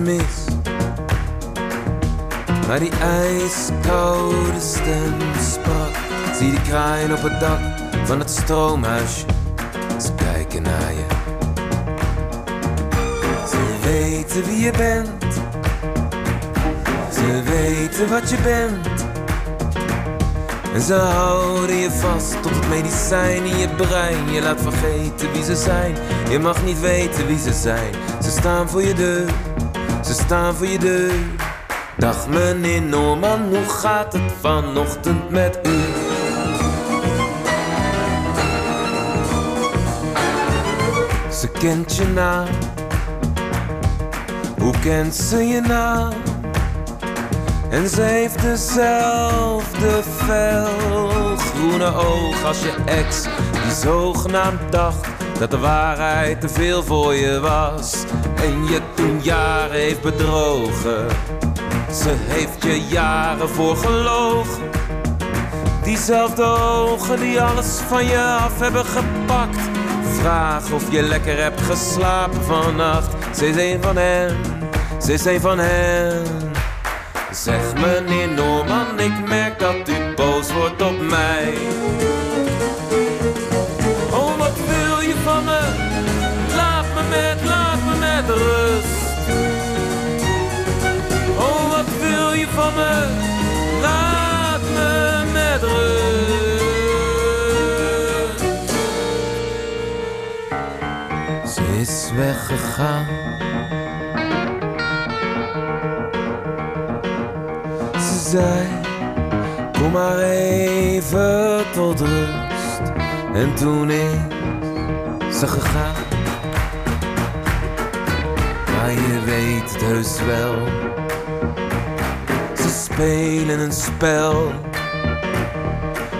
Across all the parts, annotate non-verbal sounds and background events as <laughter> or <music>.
Mis. Maar die ijskoude stem sprak. Zie die kraaien op het dak van het stroomhuisje. Ze kijken naar je. Ze weten wie je bent. Ze weten wat je bent. En ze houden je vast tot het medicijn in je brein. Je laat vergeten wie ze zijn. Je mag niet weten wie ze zijn. Ze staan voor je deur. Staan voor je deur. Dag meneer Norman, hoe gaat het vanochtend met u? Ze kent je naam. Hoe kent ze je naam? En ze heeft dezelfde fel groene oog als je ex Die zogenaamd dacht dat de waarheid te veel voor je was En je toen jaren heeft bedrogen. Ze heeft je jaren voor gelogen. Diezelfde ogen die alles van je af hebben gepakt. Vraag of je lekker hebt geslapen vannacht. Ze is een van hen, ze is een van hen. Zeg meneer Norman, ik merk dat u boos wordt op mij. Me? Laat me met rust. Ze is weggegaan. Ze zei, kom maar even tot rust. En toen is ze gegaan. Maar je weet het heus wel. Spelen een spel.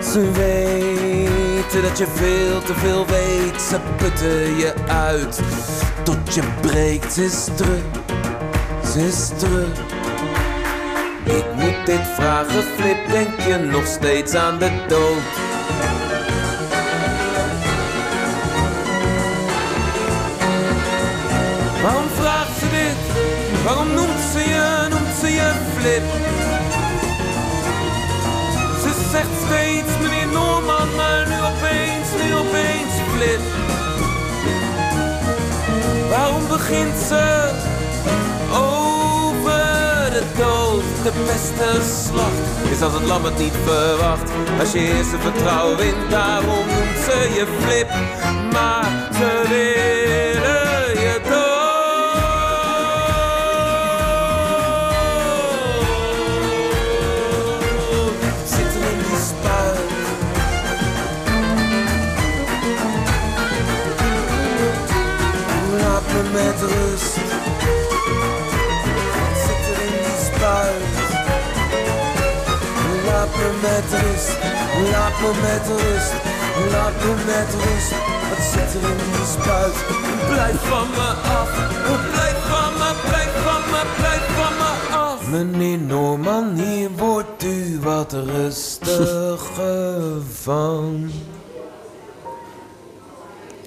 Ze weten dat je veel te veel weet. Ze putten je uit tot je breekt. Is terug. Ik moet dit vragen, Flip, denk je nog steeds aan de dood? Waarom begint ze over de dood? De beste slacht is als het lam het niet verwacht. Als je eerst vertrouwen wint, daarom noemt ze je Flip. Maar ze willen Wat zit er in die spuit? Laat me met rust. Laat me met rust. Laat me met rust. Wat zit er in die spuit? Blijf van me af. Blijf van me, blijf van me, blijf van me af. Meneer Norman, hier wordt u wat rustiger van.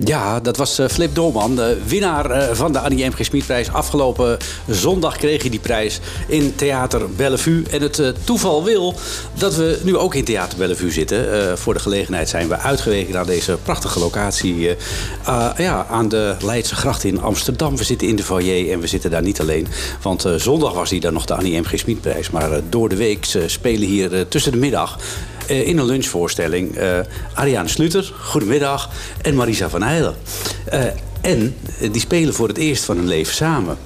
Ja, dat was eh, Flip Dolman, de winnaar eh, van de Annie M. G. Afgelopen zondag kreeg hij die prijs in Theater Bellevue. En het eh, toeval wil dat we nu ook in Theater Bellevue zitten. Voor de gelegenheid zijn we uitgeweken naar deze prachtige locatie... ja, aan de Leidse Gracht in Amsterdam. We zitten in de foyer en we zitten daar niet alleen. Want zondag was hier dan nog de Annie M. G. Maar door de week spelen hier tussen de middag... eh, in een lunchvoorstelling. eh Ariane Sluter, goedemiddag. En Marisa van Heijlen. Eh, En die spelen voor het eerst van hun leven samen.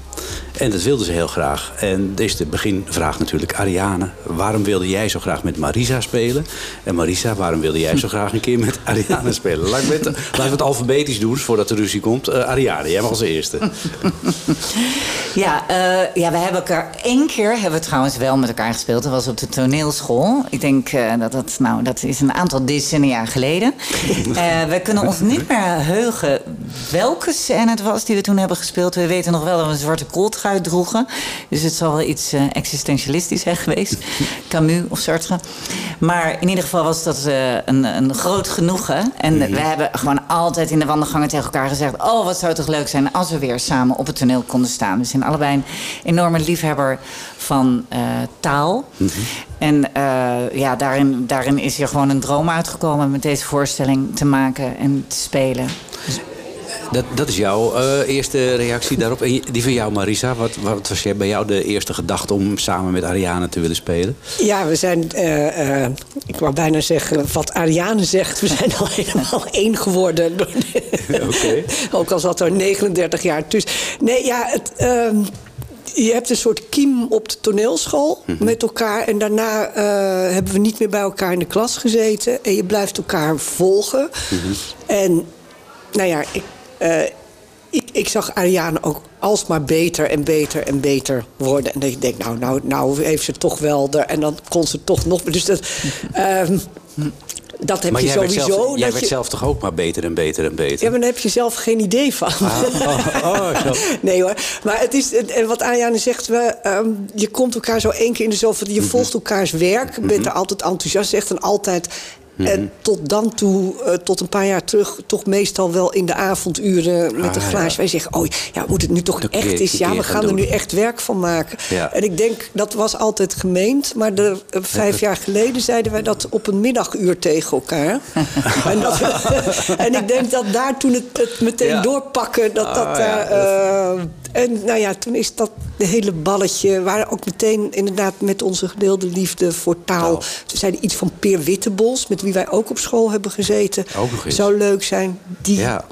En dat wilden ze heel graag. En deze de beginvraag natuurlijk, Ariane. Waarom wilde jij zo graag met Marisa spelen? En Marisa, waarom wilde jij zo <laughs> graag een keer met Ariane spelen? Laten we <laughs> het, alfabetisch doen, voordat de ruzie komt. Uh, Ariane, jij mag als eerste. <laughs> ja, uh, ja, we hebben elkaar één keer hebben we trouwens wel met elkaar gespeeld. Dat was op de toneelschool. Ik denk uh, dat dat, nou, dat is een aantal decennia geleden. we kunnen ons niet meer heugen welke scène het was die we toen hebben gespeeld. We weten nog wel dat we een zwarte droegen. Dus het zal wel iets uh, existentialistisch zijn geweest. <laughs> Camus of Sartre. Maar in ieder geval was dat uh, een, een groot genoegen. En mm -hmm. we hebben gewoon altijd in de wandelgangen tegen elkaar gezegd... oh, wat zou het toch leuk zijn als we weer samen op het toneel konden staan. We zijn allebei een enorme liefhebber van uh, taal. Mm -hmm. En ja, daarin, daarin is hier gewoon een droom uitgekomen... met deze voorstelling te maken en te spelen. Dat, dat is jouw uh, eerste reactie daarop. En die van jou, Marisa. Wat, wat was bij jou de eerste gedachte om samen met Ariane te willen spelen? Ja, we zijn, uh, uh, ik wou bijna zeggen, wat Ariane zegt, we zijn al <laughs> helemaal één geworden. <laughs> okay. Ook al zat er 39 jaar tussen. Nee, ja, het ehm, je hebt een soort kiem op de toneelschool mm -hmm. met elkaar. En daarna uh, hebben we niet meer bij elkaar in de klas gezeten. En je blijft elkaar volgen. Mm -hmm. En nou ja, ik, uh, ik, ik, zag Ariane ook alsmaar beter en beter en beter worden. En dat je denkt, nou, nou, nou heeft ze toch wel... Er, en dan kon ze toch nog... Dus dat... Um, dat heb maar je jij sowieso. Werd zelf, jij dat werd je, zelf toch ook maar beter en beter en beter? Ja, maar daar heb je zelf geen idee van. Ah, oh, oh, zo. <laughs> nee hoor. Maar het is, en wat Ariane zegt, we, um, je komt elkaar zo één keer in de zoveel... Je volgt elkaars werk, mm -hmm. bent er altijd enthousiast. Zegt en altijd en tot dan toe, uh, tot een paar jaar terug, toch meestal wel in de avonduren met Ah, een glaasje. ja. Wij zeggen, oh ja, moet het nu toch echt is? Ja, we gaan gaan er nu echt werk van maken. Ja. En ik denk, dat was altijd gemeend. Maar de, uh, vijf jaar geleden zeiden wij dat op een middaguur tegen elkaar. <laughs> en, dat, <laughs> en ik denk dat daar toen het, het meteen Ja. doorpakken, dat Ah, dat... ja, eh, eh, en nou ja, toen is dat de hele balletje... We waren ook meteen inderdaad met onze gedeelde liefde voor taal. Taal. Toen zei hij iets van Peer Wittebos... met wie wij ook op school hebben gezeten. Ook nog eens. Zou leuk zijn. Die Ja.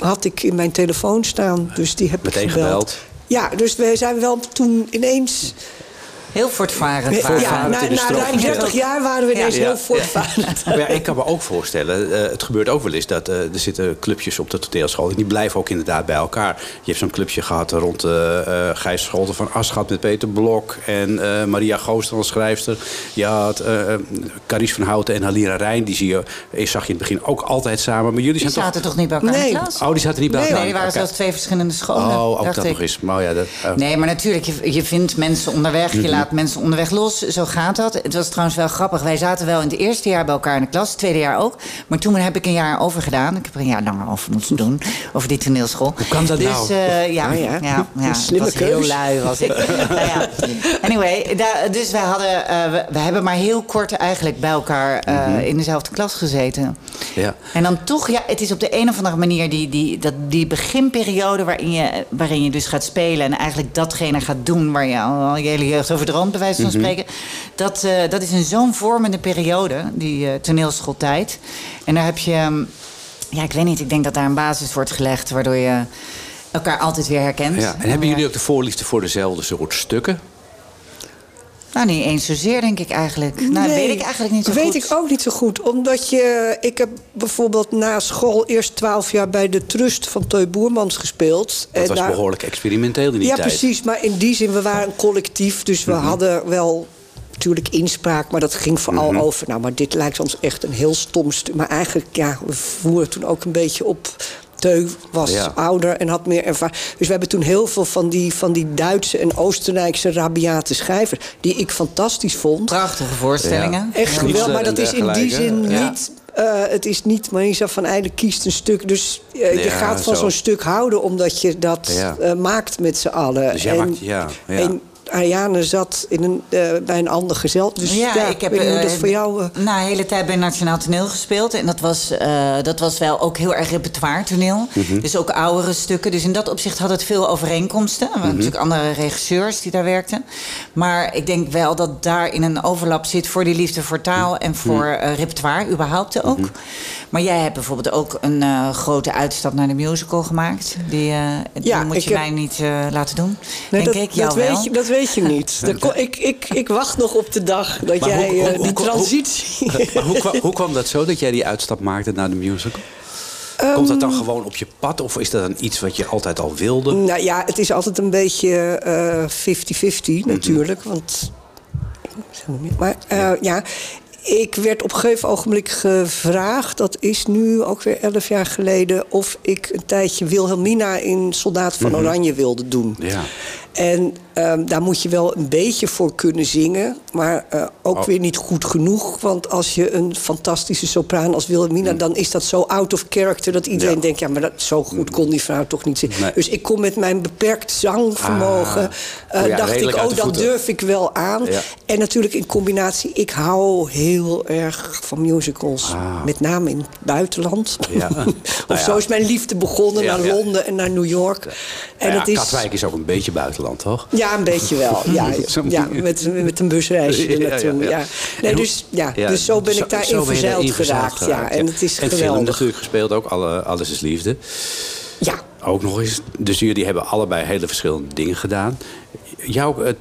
had ik in mijn telefoon staan. Dus die heb Meteen ik gebeld. gebeld. Ja, dus we zijn wel toen ineens... Heel voortvarend. Ja, na, in de na stroom ruim 30 jaar waren we ineens Ja. heel voortvarend. Ja, ik kan me ook voorstellen, eh, het gebeurt ook wel eens dat eh, er zitten clubjes op de toneelschool. En die blijven ook inderdaad bij elkaar. Je hebt zo'n clubje gehad rond uh, uh, Gijs Scholten van Aschat met Peter Blok. En eh, Maria Gooster als schrijfster. Je had uh, Carice van Houten en Halira Rijn. Die zie je, zag je in het begin ook altijd samen. Maar jullie Die zijn zaten toch niet bij elkaar in Nee. de klas? toch... Oh, die zaten niet bij Nee, elkaar. Nee, die waren zelfs twee verschillende scholen. Oh, ook dat ik. nog eens. Maar ja, dat, oh. Nee, maar natuurlijk, je, je vindt mensen onderweg, Mhm. je laat mensen onderweg los. Zo gaat dat. Het was trouwens wel grappig. Wij zaten wel in het eerste jaar bij elkaar in de klas, het tweede jaar ook. Maar toen heb ik een jaar over gedaan. Ik heb er een jaar langer over moeten doen, over die toneelschool. Hoe kan dat dus, nou? eh, ja, ja, ja, slimme was heel lui was ik. <laughs> nou ja. Anyway, dus wij hadden, eh, we, we hebben maar heel kort eigenlijk bij elkaar eh, Mhm. in dezelfde klas gezeten. Ja. En dan toch, ja, het is op de een of andere manier die, die, dat, die beginperiode waarin je, waarin je dus gaat spelen en eigenlijk datgene gaat doen waar je al, al je hele jeugd over droomt, bij wijze van spreken. Dat, eh, dat is een zo'n vormende periode, die eh, toneelschooltijd. En daar heb je, mm, ja, ik weet niet, ik denk dat daar een basis wordt gelegd waardoor je elkaar altijd weer herkent. Ja. En hebben jullie ook de voorliefde voor dezelfde soort stukken? Nou, niet eens zozeer, denk ik eigenlijk. Nou, Nee, weet ik eigenlijk niet zo weet goed. ik ook niet zo goed. Omdat je... Ik heb bijvoorbeeld na school eerst twaalf jaar bij de Trust van Teu Boermans gespeeld. Dat En was daar- behoorlijk experimenteel in die Ja, tijd. precies. Maar in die zin, we waren een collectief. Dus we Mhm. hadden wel natuurlijk inspraak. Maar dat ging vooral Mhm. over... Nou, maar dit lijkt ons echt een heel stom stuk. Maar eigenlijk, ja, we voeren toen ook een beetje op... Teu was Ja. ouder en had meer ervaring. Dus we hebben toen heel veel van die, van die Duitse en Oostenrijkse rabiate schrijvers... die ik fantastisch vond. Prachtige voorstellingen. Echt geweldig, maar en dat is in die zin Ja. niet... eh, het is niet, Marisa van Eijden kiest een stuk. Dus eh, je gaat van zo. zo'n stuk houden omdat je dat Ja. eh, maakt met z'n allen. Dus jij maakt- ja, ja. en Ariane zat in een, eh, bij een ander gezelschap. Dus ja, ik heb weet niet hoe dat eh, voor jou... eh, Na een hele tijd bij Nationaal Toneel gespeeld. En dat was, eh, dat was wel ook heel erg repertoire toneel. Mhm. Dus ook oudere stukken. Dus in dat opzicht had het veel overeenkomsten. Er Mhm. waren natuurlijk andere regisseurs die daar werkten. Maar ik denk wel dat daar in een overlap zit voor die liefde voor taal en voor Mhm. eh, repertoire überhaupt ook. Maar jij hebt bijvoorbeeld ook een eh, grote uitstap naar de musical gemaakt. Die, eh, die moet je heb- mij niet eh, laten doen. Nee, denk dat, ik, jou dat, wel. weet je, dat weet je niet. <laughs> Ik, ik, ik wacht nog op de dag dat Maar jij hoe- hoe- eh, die transitie... <laughs> Maar hoe, kwam, hoe kwam dat zo dat jij die uitstap maakte naar de musical? Komt dat dan gewoon op je pad of is dat dan iets wat je altijd al wilde? Nou ja, het is altijd een beetje eh, 50-50 Mhm. natuurlijk. Want. Maar eh, ja. Ik werd op een gegeven ogenblik gevraagd, dat is nu ook weer elf jaar geleden, of ik een tijdje Wilhelmina in Soldaat van Oranje wilde doen. Mhm. Ja. En ehm, daar moet je wel een beetje voor kunnen zingen. Maar eh, ook Oh. weer niet goed genoeg. Want als je een fantastische sopraan als Wilhelmina... dan is dat zo out of character dat iedereen Ja. denkt... ja, maar dat, zo goed kon die vrouw toch niet zingen. Nee. Dus ik kom met mijn beperkt zangvermogen... Ah. eh, Oh ja, dacht ik, oh, dat voeten. durf ik wel aan. Ja. En natuurlijk in combinatie... ik hou heel erg van musicals. Ah. Met name in het buitenland. Ja. <laughs> of Nou ja. zo is mijn liefde begonnen naar. Londen en naar New York. En Nou dat is... Katwijk is ook een beetje buitenland, toch? Ja, een beetje wel. Ja, <laughs> ja met, met een busreisje Ja, naartoe. ja, Ja, ja. Nee, dus, ja, Ja, dus zo ben ik daarin verzeild geraakt. Ja, en het is en film geweldig. natuurlijk gespeeld ook, alle, Alles is Liefde. Ja, Ook nog eens. Dus jullie hebben allebei hele verschillende dingen gedaan. Jou, eh,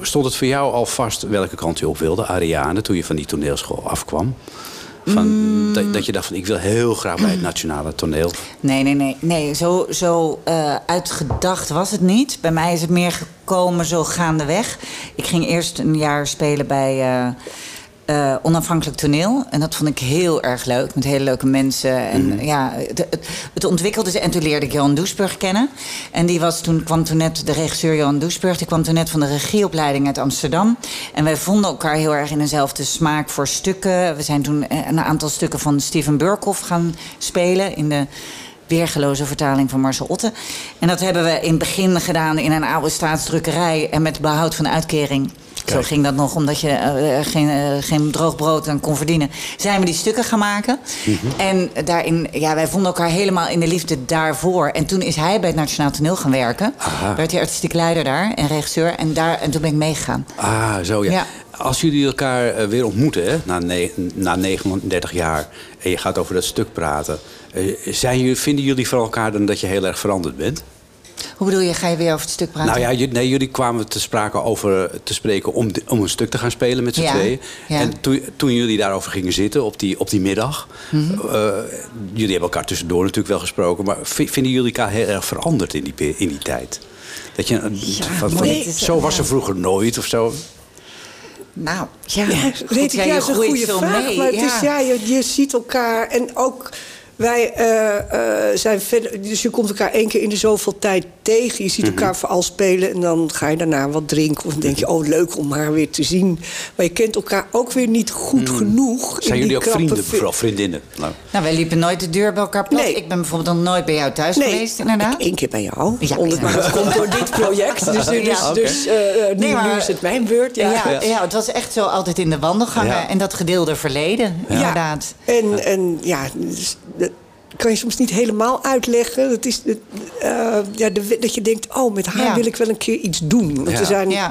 stond het voor jou al vast welke kant je op wilde, Ariane, toen je van die toneelschool afkwam? Van, Mm. dat, dat je dacht van ik wil heel graag bij het nationale toneel. Nee, nee, nee. nee zo zo eh, uitgedacht was het niet. Bij mij is het meer gekomen zo gaandeweg. Ik ging eerst een jaar spelen bij eh, eh, onafhankelijk toneel. En dat vond ik heel erg leuk. Met hele leuke mensen. En ja, het, het, het ontwikkelde zich. En toen leerde ik Johan Doesburg kennen. En die was toen, kwam toen net, de regisseur Johan Doesburg... die kwam toen net van de regieopleiding uit Amsterdam. En wij vonden elkaar heel erg in dezelfde smaak voor stukken. We zijn toen eh, een aantal stukken van Steven Burkhoff gaan spelen... in de weergeloze vertaling van Marcel Otte. En dat hebben we in het begin gedaan in een oude staatsdrukkerij... en met behoud van de Zo ging dat nog, omdat je eh, geen, eh, geen droog brood aan kon verdienen. Zijn we die stukken gaan maken. En daarin, ja, wij vonden elkaar helemaal in de liefde daarvoor. En toen is hij bij het Nationaal Toneel gaan werken. Aha. Werd hij artistiek leider daar en regisseur. En, daar, en toen ben ik meegegaan. Ah, zo ja. Ja. Als jullie elkaar eh, weer ontmoeten, hè, na, na 39 jaar, en je gaat over dat stuk praten, eh, zijn jullie, vinden jullie van elkaar dan dat je heel erg veranderd bent? Hoe bedoel je, ga je weer over het stuk praten? Nou ja, nee, jullie kwamen te, sprake over, te spreken om, de- om een stuk te gaan spelen met z'n Ja, tweeën. ja. En toen, toen jullie daarover gingen zitten op die, op die middag, Mhm. eh, jullie hebben elkaar tussendoor natuurlijk wel gesproken, maar vi- vinden jullie elkaar heel erg veranderd in die, in die tijd? Dat je, van, van, nee, het is- zo was er vroeger nooit of zo. Nou, ja. ja goed, weet ik juist een goede vraag. mee, maar het ja. is, ja, je, je ziet elkaar en ook... Wij eh, eh, zijn verder, dus je komt elkaar één keer in de zoveel tijd tegen. Je ziet Mhm. elkaar vooral spelen en dan ga je daarna wat drinken. Of dan denk je, oh leuk om haar weer te zien. Maar je kent elkaar ook weer niet goed genoeg. Mhm. Zijn die jullie ook vrienden, vooral vriendinnen? Nou, Nou, wij liepen nooit de deur bij elkaar plat. Nee. Ik ben bijvoorbeeld nog nooit bij jou thuis Nee, geweest, inderdaad. ik één keer bij jou. Ja, Onder- maar dat komt door dit project. Dus, dus, Ja, dus eh, nu, Nee, maar- nu is het mijn beurt. Ja. Ja, ja. het was echt zo altijd in de wandelgangen. Ja. En dat gedeelde verleden, inderdaad. En, en ja, dus, kan je soms niet helemaal uitleggen. Dat is de, eh, ja, de, dat je denkt, oh, met haar Ja. wil ik wel een keer iets doen. Want Ja. er zijn, Ja.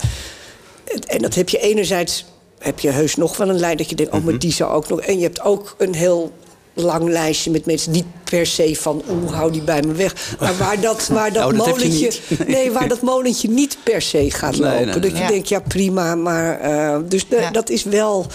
En dat heb je enerzijds, heb je heus nog wel een lijn dat je denkt, oh, maar die zou ook nog. En je hebt ook een heel lang lijstje met mensen niet per se van oeh, hou die bij me weg. Maar waar dat, <laughs> waar dat, Oh, dat molentje. niet. <laughs> Nee, waar dat molentje niet per se gaat lopen. nee, nee. Dat je Ja. denkt, ja, prima, maar. eh, dus de- Ja. dat is wel.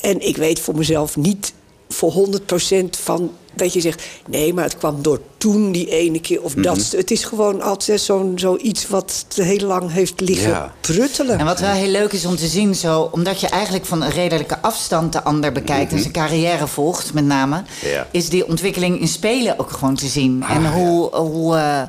En ik weet voor mezelf niet voor 100% van dat je zegt... nee, maar het kwam door toen die ene keer of dat. Mhm. Het is gewoon altijd zo'n zoiets wat heel lang heeft liggen Ja. pruttelen. En wat wel heel leuk is om te zien, zo, omdat je eigenlijk van een redelijke afstand de ander bekijkt en zijn carrière volgt, met name, Ja. is die ontwikkeling in spelen ook gewoon te zien. en hoe, hoe, eh,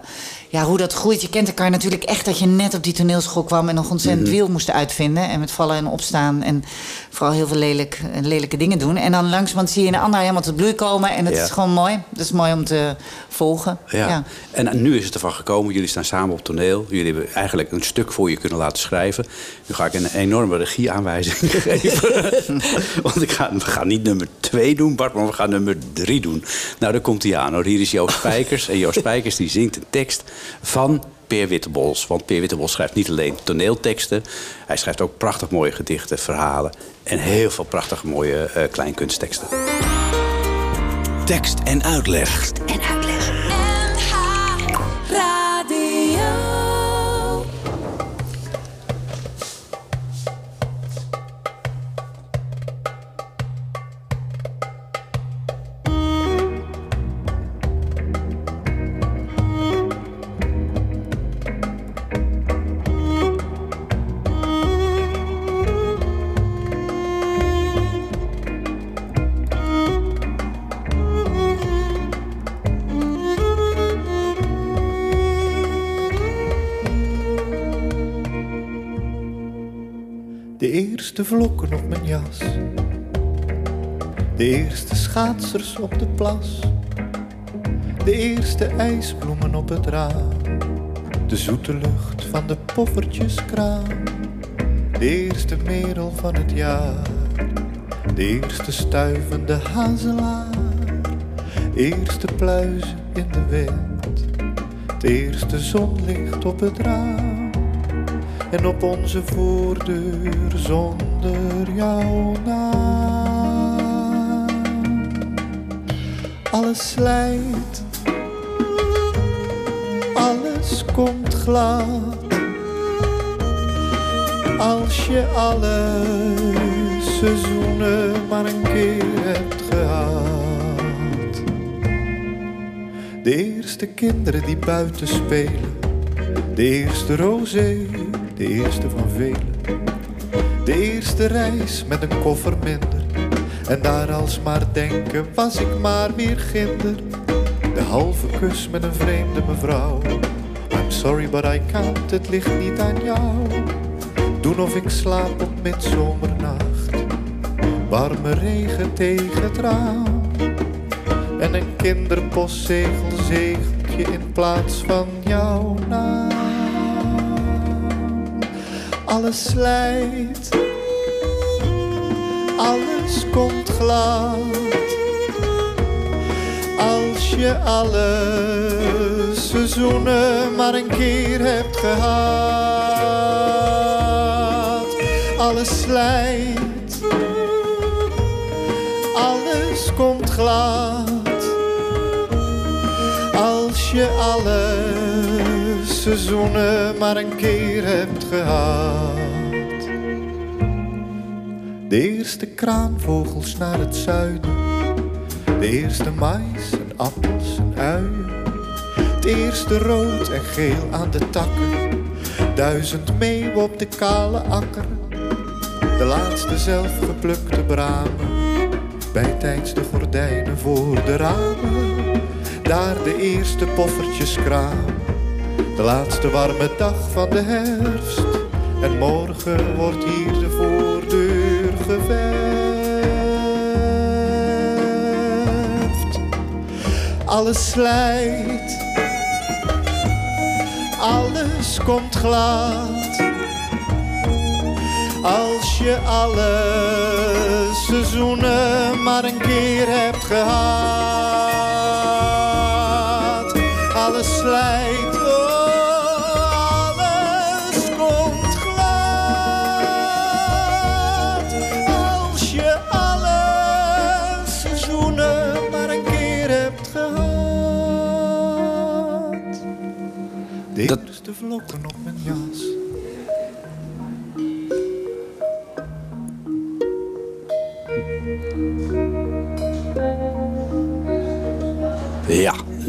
ja, hoe dat groeit. Je kent elkaar natuurlijk echt dat je net op die toneelschool kwam... en nog ontzettend Mhm. wiel moest uitvinden. En met vallen en opstaan en vooral heel veel lelijk, lelijke dingen doen. En dan langzamerhand zie je een ander helemaal tot bloei komen. En het Ja. is gewoon mooi. Dat is mooi om te volgen. Ja. En nu is het ervan gekomen. Jullie staan samen op toneel. Jullie hebben eigenlijk een stuk voor je kunnen laten schrijven. Nu ga ik een enorme regieaanwijzing <laughs> geven. <laughs> Want ik ga, we gaan niet nummer twee doen, Bart, maar we gaan nummer drie doen. Nou, daar komt hij aan. Hoor. Hier is Joost Spijkers. En Joost Spijkers die zingt een tekst van Peer Wittebols. Want Peer Wittebols schrijft niet alleen toneelteksten. Hij schrijft ook prachtig mooie gedichten, verhalen. En heel veel prachtig mooie eh kleinkunstteksten. Tekst en uitleg. En uitleg. Eerste vlokken op mijn jas. De eerste schaatsers op de plas. De eerste ijsbloemen op het raam. De zoete lucht van de poffertjeskraam. De eerste merel van het jaar. De eerste stuivende hazelaar. Eerste pluizen in de wind. Het eerste zonlicht op het raam en op onze voordeur zonder jouw naam. Alles slijt, alles komt glad. Als je alle seizoenen maar een keer hebt gehad. De eerste kinderen die buiten spelen. De eerste rosé, de eerste van velen. De eerste reis met een koffer minder. En daar alsmaar denken, was ik maar weer ginder. De halve kus met een vreemde mevrouw. I'm sorry but I can't, het ligt niet aan jou. Doen of ik slaap op midzomernacht. Warme regen tegen het raam. En een kinderpostzegel zegeltje in plaats van jouw naam. Alles slijt, alles komt glad. Als je alle seizoenen maar een keer hebt gehad. Alles slijt, alles komt glad. Als je alle seizoenen maar een keer hebt gehad. De eerste kraanvogels naar het zuiden. De eerste mais en appels en uien. Het eerste rood en geel aan de takken. Duizend meeuwen op de kale akker. De laatste zelfgeplukte bramen. Bijtijds de gordijnen voor de ramen. Daar de eerste poffertjeskraam. De laatste warme dag van de herfst. En morgen wordt hier de voordeur geverfd. Alles slijt. Alles komt glad. Als je alle seizoenen maar een keer hebt gehad. Alles slijt, Dat- eerste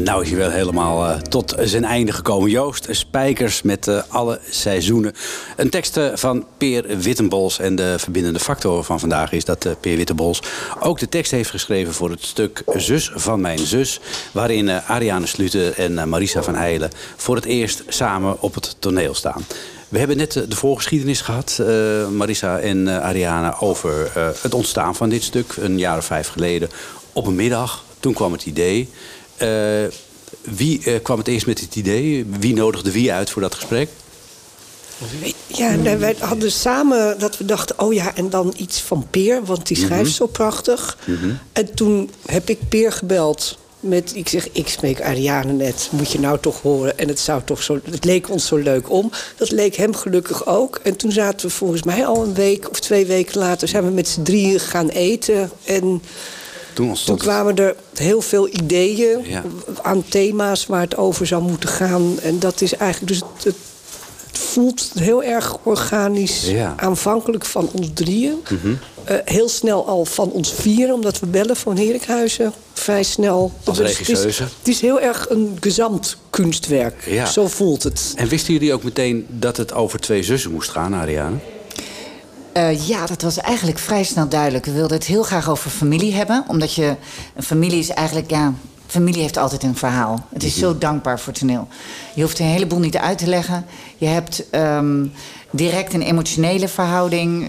Nou is hij wel helemaal uh, tot zijn einde gekomen. Joost Spijkers met uh, alle seizoenen. Een tekst uh, van Peer Wittenbols. En de verbindende factor van vandaag is dat Peer Wittenbols ook de tekst heeft geschreven voor het stuk Zus van mijn zus. Waarin Ariane Sluter en Marisa van Heilen voor het eerst samen op het toneel staan. We hebben net de voorgeschiedenis gehad, Marisa en Ariane, over het ontstaan van dit stuk. Een jaar of vijf geleden op een middag. Toen kwam het idee. Uh, wie uh, kwam het eerst met het idee? Wie nodigde wie uit voor dat gesprek? Ja, wij hadden samen dat we dachten... oh ja, en dan iets van Peer, want die schrijft mm -hmm. zo prachtig. Mm -hmm. En toen heb ik Peer gebeld met... ik zeg, ik spreek Ariane net, moet je nou toch horen. En het, zou toch zo, het leek ons zo leuk om. Dat leek hem gelukkig ook. En toen zaten we volgens mij al een week of twee weken later... zijn we met z'n drieën gaan eten en... Toen, Toen kwamen er heel veel ideeën ja. aan thema's waar het over zou moeten gaan. En dat is eigenlijk. Dus het, het, voelt heel erg organisch. Ja. Aanvankelijk van ons drieën. Mm -hmm. uh, heel snel al van ons vieren, omdat we bellen van Herikhuizen. Vrij snel. Als dus het, is, het is heel erg een gezamtkunstwerk. Ja. Zo voelt het. En wisten jullie ook meteen dat het over twee zussen moest gaan, Ariane? Uh, ja, dat was eigenlijk vrij snel duidelijk. We wilden het heel graag over familie hebben. Omdat je... Een familie is eigenlijk... Ja, familie heeft altijd een verhaal. Het is zo dankbaar voor toneel. Je hoeft een heleboel niet uit te leggen. Je hebt um, direct een emotionele verhouding.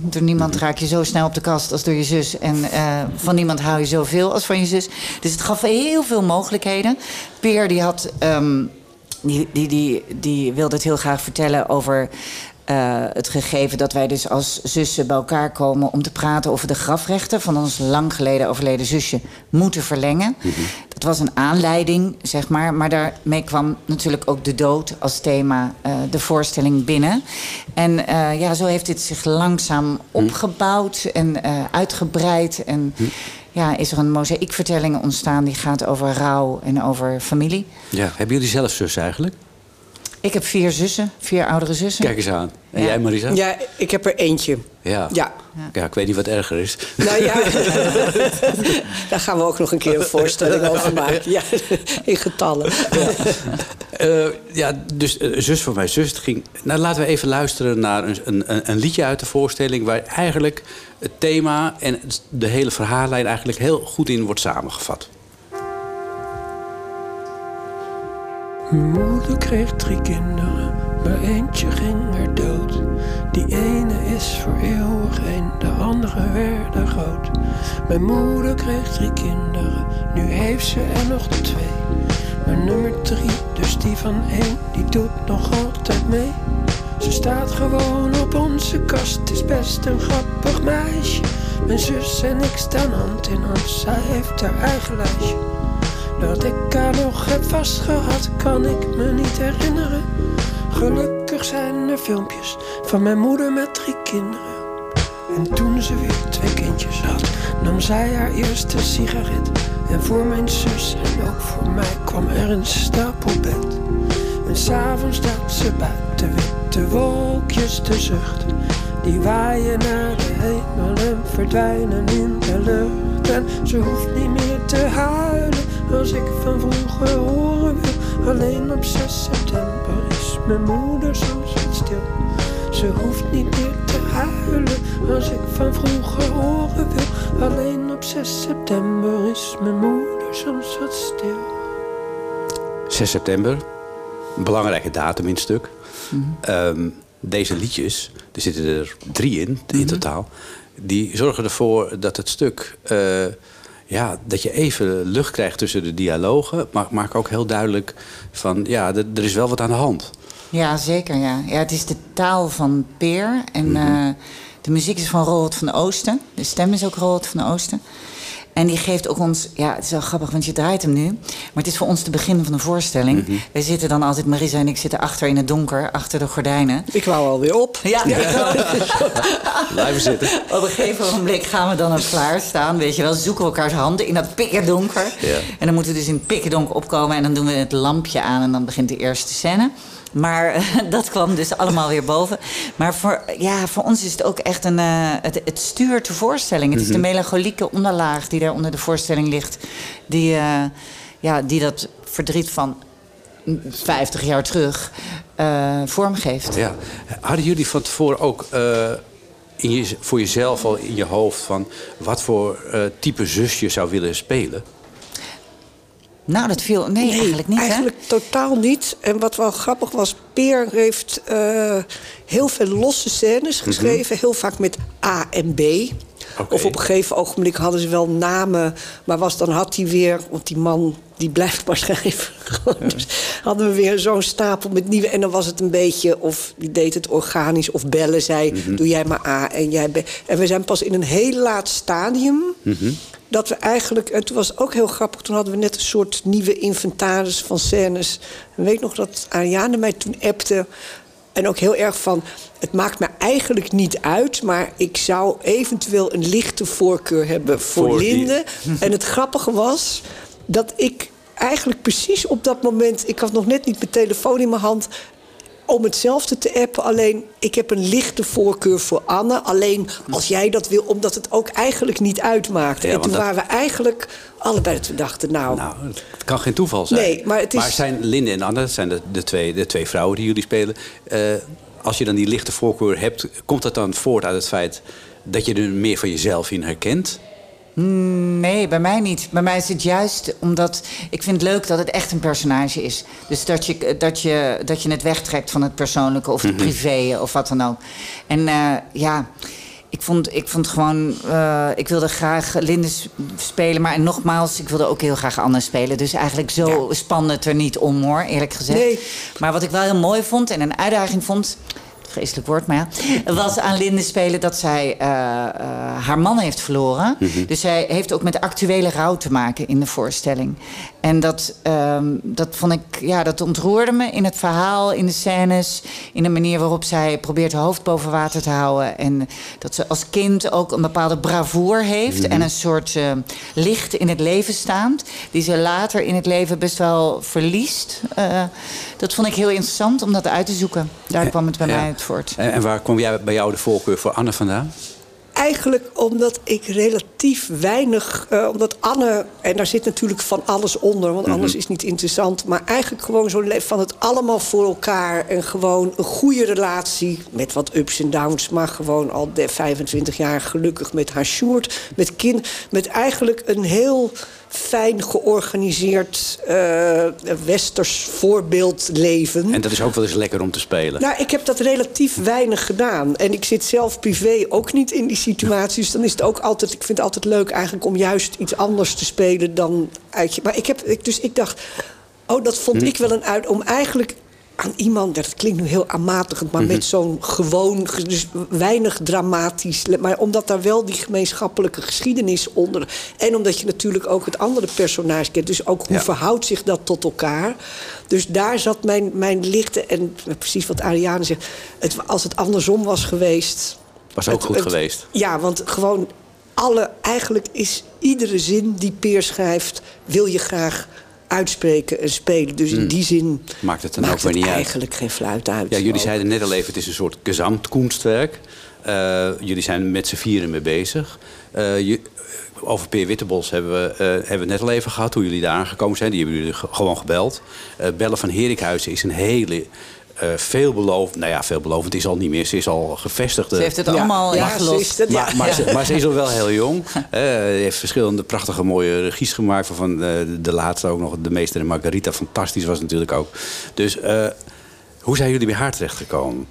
Door niemand raak je zo snel op de kast als door je zus. En uh, van niemand hou je zoveel als van je zus. Dus het gaf heel veel mogelijkheden. Peer die had... Um, die, die, die, die wilde het heel graag vertellen over uh, het gegeven dat wij dus als zussen bij elkaar komen om te praten over de grafrechten van ons lang geleden overleden zusje moeten verlengen. Mm -hmm. Dat was een aanleiding, zeg maar, maar daarmee kwam natuurlijk ook de dood als thema uh, de voorstelling binnen. En uh, ja, zo heeft dit zich langzaam opgebouwd en uitgebreid. En mm -hmm. ja, is er een mozaïekvertelling ontstaan die gaat over rouw en over familie. Ja, hebben jullie zelf zus eigenlijk? Ik heb vier zussen, vier oudere zussen. Kijk eens aan. En ja. jij, Marisa? Ja, ik heb er eentje. Ja. ja. Ja, ik weet niet wat erger is. Nou ja, <laughs> daar gaan we ook nog een keer een voorstelling <laughs> over maken. Ja, in getallen. Ja, uh, ja dus uh, zus van mijn zus ging... Nou, laten we even luisteren naar een, een, een liedje uit de voorstelling... waar eigenlijk het thema en de hele verhaallijn eigenlijk heel goed in wordt samengevat. Moeder kreeg drie kinderen, maar eentje ging er dood. Die ene is voor eeuwig een, de andere werd groot. Mijn moeder kreeg drie kinderen, nu heeft ze er nog twee. Maar nummer drie, dus die van één, die doet nog altijd mee. Ze staat gewoon op onze kast, is best een grappig meisje. Mijn zus en ik staan hand in hand, zij heeft haar eigen lijstje. Dat ik haar nog heb vastgehad, kan ik me niet herinneren. Gelukkig zijn er filmpjes van mijn moeder met drie kinderen. En toen ze weer twee kindjes had, nam zij haar eerste sigaret. En voor mijn zus en ook voor mij kwam er een stapelbed. En s'avonds staat ze buiten witte wolkjes te zuchten. Die waaien naar de hemel en verdwijnen in de lucht. En ze hoeft niet meer te huilen als ik van vroeger horen wil. Alleen op 6 september is mijn moeder soms wat stil. Ze hoeft niet meer te huilen als ik van vroeger horen wil. Alleen op 6 september is mijn moeder soms wat stil. 6 september, een belangrijke datum in het stuk. Mm -hmm. um, deze liedjes, er zitten er drie in, in mm -hmm. totaal. Die zorgen ervoor dat het stuk. Uh, ja, dat je even lucht krijgt tussen de dialogen. Maar maak ook heel duidelijk van ja, er is wel wat aan de hand. Ja, zeker. Ja. Ja, het is de taal van Peer. En mm -hmm. uh, de muziek is van Roald van Oosten. De stem is ook Roald van Oosten. En die geeft ook ons... Ja, het is wel grappig, want je draait hem nu. Maar het is voor ons de begin van een voorstelling. Mm -hmm. Wij zitten dan altijd... Marisa en ik zitten achter in het donker, achter de gordijnen. Ik wou alweer op. Ja, ja. <laughs> Blijven zitten. Op een gegeven moment gaan we dan ook klaarstaan. Weet je wel, zoeken elkaars handen in dat pikkerdonker. Ja. En dan moeten we dus in het pikkerdonker opkomen. En dan doen we het lampje aan en dan begint de eerste scène. Maar uh, <laughs> dat kwam dus allemaal weer boven. Maar voor, ja, voor ons is het ook echt een... Uh, het, het stuurt de voorstelling. Het mm -hmm. is de melancholieke onderlaag die daar onder de voorstelling ligt. Die, uh, ja, die dat verdriet van 50 jaar terug uh, vormgeeft. Ja. Hadden jullie van tevoren ook in je, voor jezelf al in je hoofd van wat voor type zus je zou willen spelen? Nou, dat viel. Nee, nee eigenlijk niet. Eigenlijk totaal niet. En wat wel grappig was, Peer heeft uh, heel veel losse scènes mhm. geschreven. Mm -hmm. Heel vaak met A en B. Okay. Of op een gegeven ogenblik hadden ze wel namen. Maar was, dan had hij weer, want die man die blijft maar schrijven. <laughs> dus hadden we weer zo'n stapel met nieuwe. En dan was het een beetje, of die deed het organisch, of bellen zei: mm -hmm. Doe jij maar A en jij B. En we zijn pas in een heel laat stadium. Mm -hmm. Dat we eigenlijk, en toen was het ook heel grappig, toen hadden we net een soort nieuwe inventaris van scènes. En weet nog dat Ariane mij toen appte. En ook heel erg van, het maakt me eigenlijk niet uit... maar ik zou eventueel een lichte voorkeur hebben voor, voor Linde. <laughs> En het grappige was dat ik eigenlijk precies op dat moment... ik had nog net niet mijn telefoon in mijn hand om hetzelfde te appen. Alleen, ik heb een lichte voorkeur voor Anne. Alleen als jij dat wil, omdat het ook eigenlijk niet uitmaakt. Ja, en toen waren we eigenlijk allebei dat we dachten, nou... nou... Het kan geen toeval zijn. Nee, maar het is... Maar zijn Linde en Anne, dat zijn de, de, twee, de twee vrouwen die jullie spelen... Uh, als je dan die lichte voorkeur hebt, komt dat dan voort uit het feit... dat je er meer van jezelf in herkent? Nee, bij mij niet. Bij mij is het juist omdat ik vind het leuk dat het echt een personage is. Dus dat je, dat je, dat je het wegtrekt van het persoonlijke of het -hmm. privé of wat dan ook. En uh, ja, ik vond, ik vond gewoon, uh, ik wilde graag Linde spelen. Maar en nogmaals, ik wilde ook heel graag Anne spelen. Dus eigenlijk zo ja. spannend het er niet om hoor, eerlijk gezegd. Nee. Maar wat ik wel heel mooi vond en een uitdaging vond vreselijk woord, maar ja, was aan Linde spelen dat zij uh, uh, haar man heeft verloren. Mm -hmm. Dus zij heeft ook met actuele rouw te maken in de voorstelling. En dat, um, dat vond ik, ja, dat ontroerde me in het verhaal, in de scènes, in de manier waarop zij probeert haar hoofd boven water te houden. En dat ze als kind ook een bepaalde bravoer heeft mm -hmm. en een soort uh, licht in het leven staat, die ze later in het leven best wel verliest. dat vond ik heel interessant om dat uit te zoeken. Daar kwam het bij ja. mij uit En, en waar kom jij bij jou de voorkeur voor Anne vandaan? Eigenlijk omdat ik relatief weinig... Uh, omdat Anne... En daar zit natuurlijk van alles onder, want anders mm -hmm. is niet interessant. Maar eigenlijk gewoon zo'n van het allemaal voor elkaar. En gewoon een goede relatie. Met wat ups en downs. Maar gewoon al 25 jaar gelukkig met haar Sjoerd. Met kind. Met eigenlijk een heel fijn georganiseerd uh, westers voorbeeld leven. En dat is ook wel eens lekker om te spelen. Nou, ik heb dat relatief weinig gedaan. En ik zit zelf privé ook niet in die situatie. Dus dan is het ook altijd... Ik vind het altijd leuk eigenlijk om juist iets anders te spelen dan uit je... Maar ik heb... Dus ik dacht... Oh, dat vond hm. ik wel een uit... Om eigenlijk aan iemand, dat klinkt nu heel aanmatigend... maar mm -hmm. met zo'n gewoon, dus weinig dramatisch... maar omdat daar wel die gemeenschappelijke geschiedenis onder... en omdat je natuurlijk ook het andere personage kent... dus ook hoe ja. verhoudt zich dat tot elkaar... Dus daar zat mijn, mijn lichte... en precies wat Ariane zegt... Het, als het andersom was geweest... Was ook het, goed het, geweest. Ja, want gewoon alle... eigenlijk is iedere zin die Peer schrijft... wil je graag uitspreken en spelen. Dus in Hmm. die zin Maakt het dan maakt ook weer niet uit. eigenlijk geen fluit uit. Ja, jullie Ook. zeiden net al even, het is een soort gezamtkunstwerk. Uh, jullie zijn met z'n vieren mee bezig. Uh, je, over Peer Wittebos hebben we, uh, hebben we het net al even gehad, hoe jullie daar aangekomen zijn. Die hebben jullie ge- gewoon gebeld. Bellen van Herikhuizen is een hele uh, veelbelovend... Nou ja, veelbelovend is al niet meer. Ze is al gevestigde... Ze heeft het allemaal Ja, ingelost. Maar, maar, ze, maar ze is al wel heel jong. <laughs> Uh, heeft verschillende prachtige mooie regies gemaakt. Van uh, de laatste ook nog, de meester en Margarita. Fantastisch was natuurlijk ook. Dus uh, hoe zijn jullie bij haar terechtgekomen?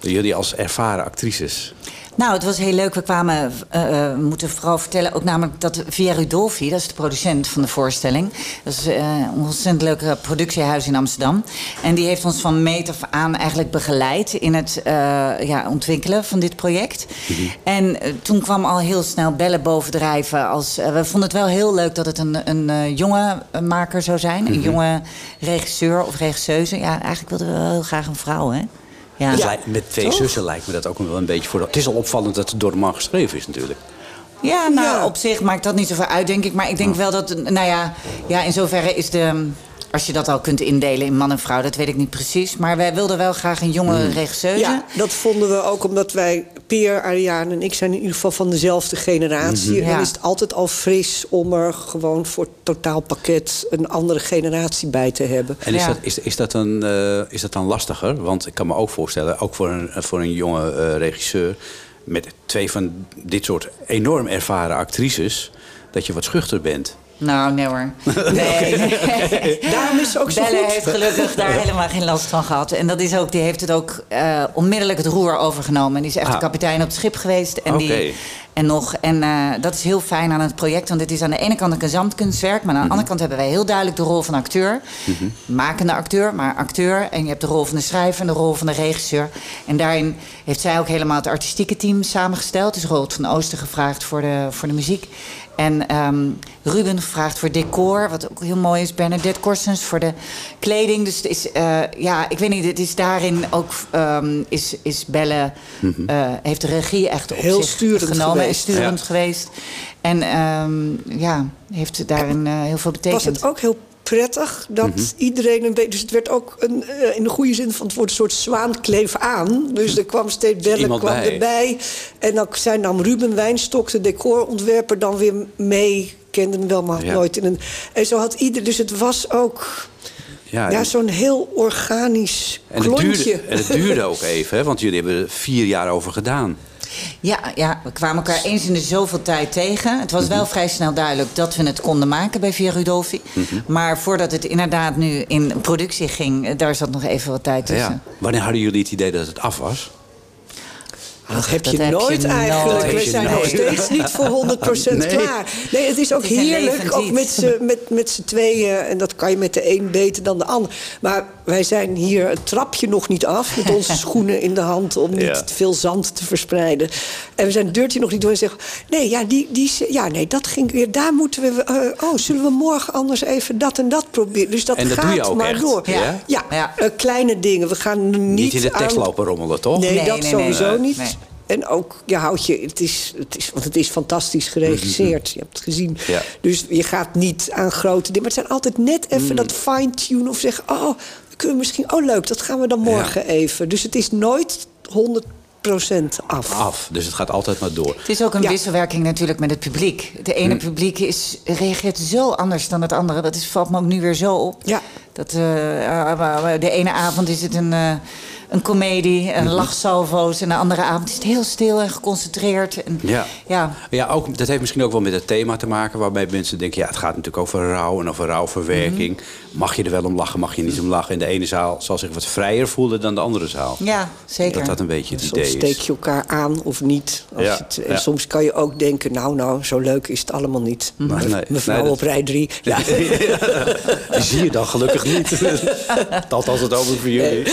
Jullie als ervaren actrices. Nou, het was heel leuk. We kwamen, uh, uh, moeten vooral vertellen, ook namelijk dat Via Rudolfi, dat is de producent van de voorstelling. Dat is uh, een ontzettend leuke productiehuis in Amsterdam. En die heeft ons van meet af aan eigenlijk begeleid in het ja, ontwikkelen van dit project. Mm -hmm. En toen kwam al heel snel bellen bovendrijven. Als, we vonden het wel heel leuk dat het een, een jonge maker zou zijn. Mm -hmm. Een jonge regisseur of regisseuse. Ja, eigenlijk wilden we wel heel graag een vrouw, hè? Ja. Ja. Met twee Toch? zussen lijkt me dat ook wel een beetje voor. Het is al opvallend dat het door de man geschreven is, natuurlijk. Ja, nou, ja. op zich maakt dat niet zoveel uit, denk ik. Maar ik denk ja. wel dat, nou ja, ja, in zoverre is de Als je dat al kunt indelen in man en vrouw, dat weet ik niet precies. Maar wij wilden wel graag een jonge Hmm. regisseuse. Ja, dat vonden we ook omdat wij, Peer, Ariane en ik zijn in ieder geval van dezelfde generatie. Mhm. En dan is het altijd al fris om er gewoon voor totaalpakket een andere generatie bij te hebben. En is, Ja. dat, is, is, dat dan, eh, is dat dan lastiger? Want ik kan me ook voorstellen, ook voor een, voor een jonge eh, regisseur... met twee van dit soort enorm ervaren actrices... dat je wat schuchter bent. Nou, nee hoor. <laughs> Nee, nee. <laughs> Daarom is ze ook zo Belle goed. heeft gelukkig daar helemaal geen last van gehad. En dat is ook, die heeft het ook eh, onmiddellijk het roer overgenomen. Die is echt Ah. de kapitein op het schip geweest. En, die, en nog. En eh, dat is heel fijn aan het project. Want het is aan de ene kant een gezamtkunstwerk. Maar aan de andere kant hebben wij heel duidelijk de rol van acteur. Makende acteur, maar acteur. En je hebt de rol van de schrijver en de rol van de regisseur. En daarin heeft zij ook helemaal het artistieke team samengesteld. Dus Roald van Oosten gevraagd voor de, voor de muziek. En ehm, Ruben gevraagd voor decor, wat ook heel mooi is. Bernadette Korsens voor de kleding. Dus het is, eh, ja, ik weet niet, het is daarin ook, ehm, is, is Belle, eh, heeft de regie echt op Heel zich sturend genomen. geweest. En sturend Ja. geweest. En ehm, ja, heeft daarin eh, heel veel was betekend. het ook heel prettig dat Mhm. iedereen een beetje... Dus het werd ook een, eh, in de goede zin van het woord een soort zwaankleef aan. Dus er kwam steeds Belle iemand kwam bij. erbij. En dan zijn nam Ruben Wijnstok, de decorontwerper, dan weer mee. Kende hem wel, maar Ja. nooit in een... En zo had ieder... Dus het was ook... Ja, Ja, zo'n heel organisch en, het klontje. duurde, en het duurde ook even, hè, want jullie hebben er vier jaar over gedaan. Ja, ja, we kwamen elkaar eens in de zoveel tijd tegen. Het was wel vrij snel duidelijk dat we het konden maken bij Via Rudolfi. Maar voordat het inderdaad nu in productie ging, eh, daar zat nog even wat tijd tussen. Ja. Wanneer hadden jullie het idee dat het af was? Dat heb dat je heb je nooit eigenlijk. We zijn nog steeds niet voor 100% Nee. klaar. Nee, het is ook Het is een heerlijk. Ook met z'n met, tweeën. En dat kan je met de een beter dan de ander. Maar wij zijn hier het trapje nog niet af. Met onze <laughs> schoenen in de hand. Om niet Ja. te veel zand te verspreiden. En we zijn het deurtje nog niet door. En zeggen: Nee, ja, die, die, ja, nee, dat ging weer. Daar moeten we. eh, oh, zullen we morgen anders even dat en dat proberen? Dus dat En dat gaat doe je ook maar echt, door. ja? ja, Ja. eh, kleine dingen. We gaan niet, Niet in de tekst aan- lopen rommelen, toch? Nee, Nee, dat nee, sowieso nee. niet. Nee. En ook, je houdt je, het is, het is, want het is fantastisch geregisseerd. Je hebt het gezien. Ja. Dus je gaat niet aan grote dingen. Maar het zijn altijd net even dat fine-tune of zeggen... oh, kunnen we misschien, oh leuk, dat gaan we dan morgen even. Dus het is nooit 100% af. Af, dus het gaat altijd maar door. Het is ook een Ja. wisselwerking natuurlijk met het publiek. De ene Hm. publiek is, reageert zo anders dan het andere. Dat is, valt me ook nu weer zo op. Ja. Dat, eh, eh, de ene avond is het een, eh, een komedie, Hm. een lachsalvo's. En de andere avond is het heel stil en geconcentreerd. En, Ja. ja. Ja, ook, dat heeft misschien ook wel met het thema te maken... waarbij mensen denken, ja, het gaat natuurlijk over rouw en over rouwverwerking. Mhm. Mag je er wel om lachen, mag je niet om lachen? En de ene zaal zal zich wat vrijer voelen dan de andere zaal. ja, zeker. Dat dat een beetje het Soms idee steek is. je elkaar aan of niet. Als Ja, het, en ja. soms kan je ook denken, nou, nou, zo leuk is het allemaal niet. Maar nee, Mevrouw nee, dat- op rij drie. <laughs> Ja. Die zie je dan gelukkig niet. <laughs> Althans het over voor jullie.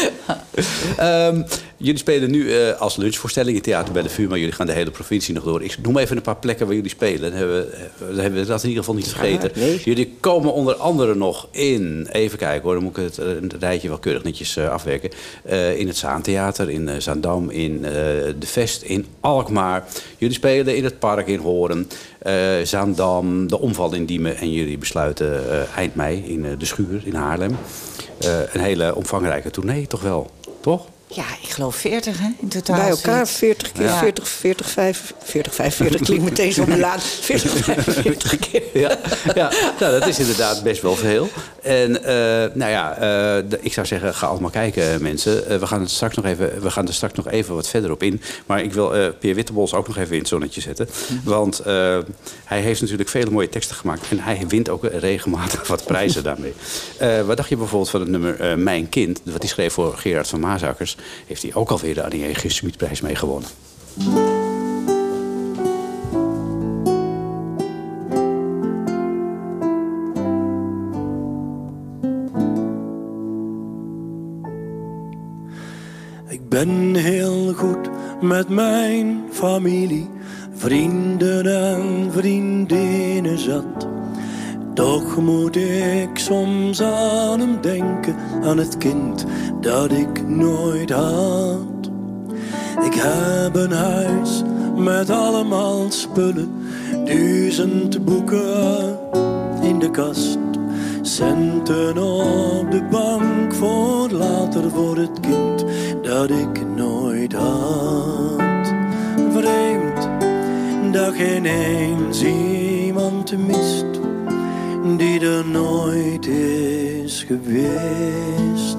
Ehm, jullie spelen nu eh, als lunchvoorstelling in Theater Bellevue... maar jullie gaan de hele provincie nog door. Ik noem even een paar plekken waar jullie spelen. Dan hebben, we- dan hebben we dat in ieder geval niet vergeten. nee. Jullie komen onder andere nog in... Even kijken hoor, dan moet ik het, eh, rijtje wel keurig netjes eh, afwerken. Eh, in het Zaantheater, in Zaandam, in De Vest, in Alkmaar. Jullie spelen in het Park in Hoorn, eh, Zaandam, De Omval in Diemen... en jullie besluiten eind mei in De Schuur in Haarlem. Een hele omvangrijke tournee, toch wel? Toch? Ja, ik geloof 40 hè, in totaal. Bij elkaar zoiets. 40 keer Ja. 40, 40, 5, 40, 45 klinkt meteen zo laat. 40, 45 keer. Ja, ja nou, dat is inderdaad best wel veel. En eh, nou ja, eh, ik zou zeggen, ga allemaal kijken, mensen. Eh, we, gaan het straks nog even, we gaan er straks nog even wat verder op in. Maar ik wil eh Peer Wittebols ook nog even in het zonnetje zetten. Want eh, hij heeft natuurlijk vele mooie teksten gemaakt. En hij wint ook regelmatig wat prijzen daarmee. Eh, wat dacht je bijvoorbeeld van het nummer eh, Mijn Kind? Wat hij schreef voor Gerard van Maasakkers. Heeft hij ook alweer de Annie G. Smitprijs mee gewonnen. Ik ben heel goed met mijn familie, vrienden en vriendinnen zat. Toch moet ik soms aan hem denken, aan het kind dat ik nooit had. Ik heb een huis met allemaal spullen, duizend boeken in de kast. Centen op de bank voor later voor het kind dat ik nooit had. Vreemd dat geen eens iemand mist die er nooit is geweest.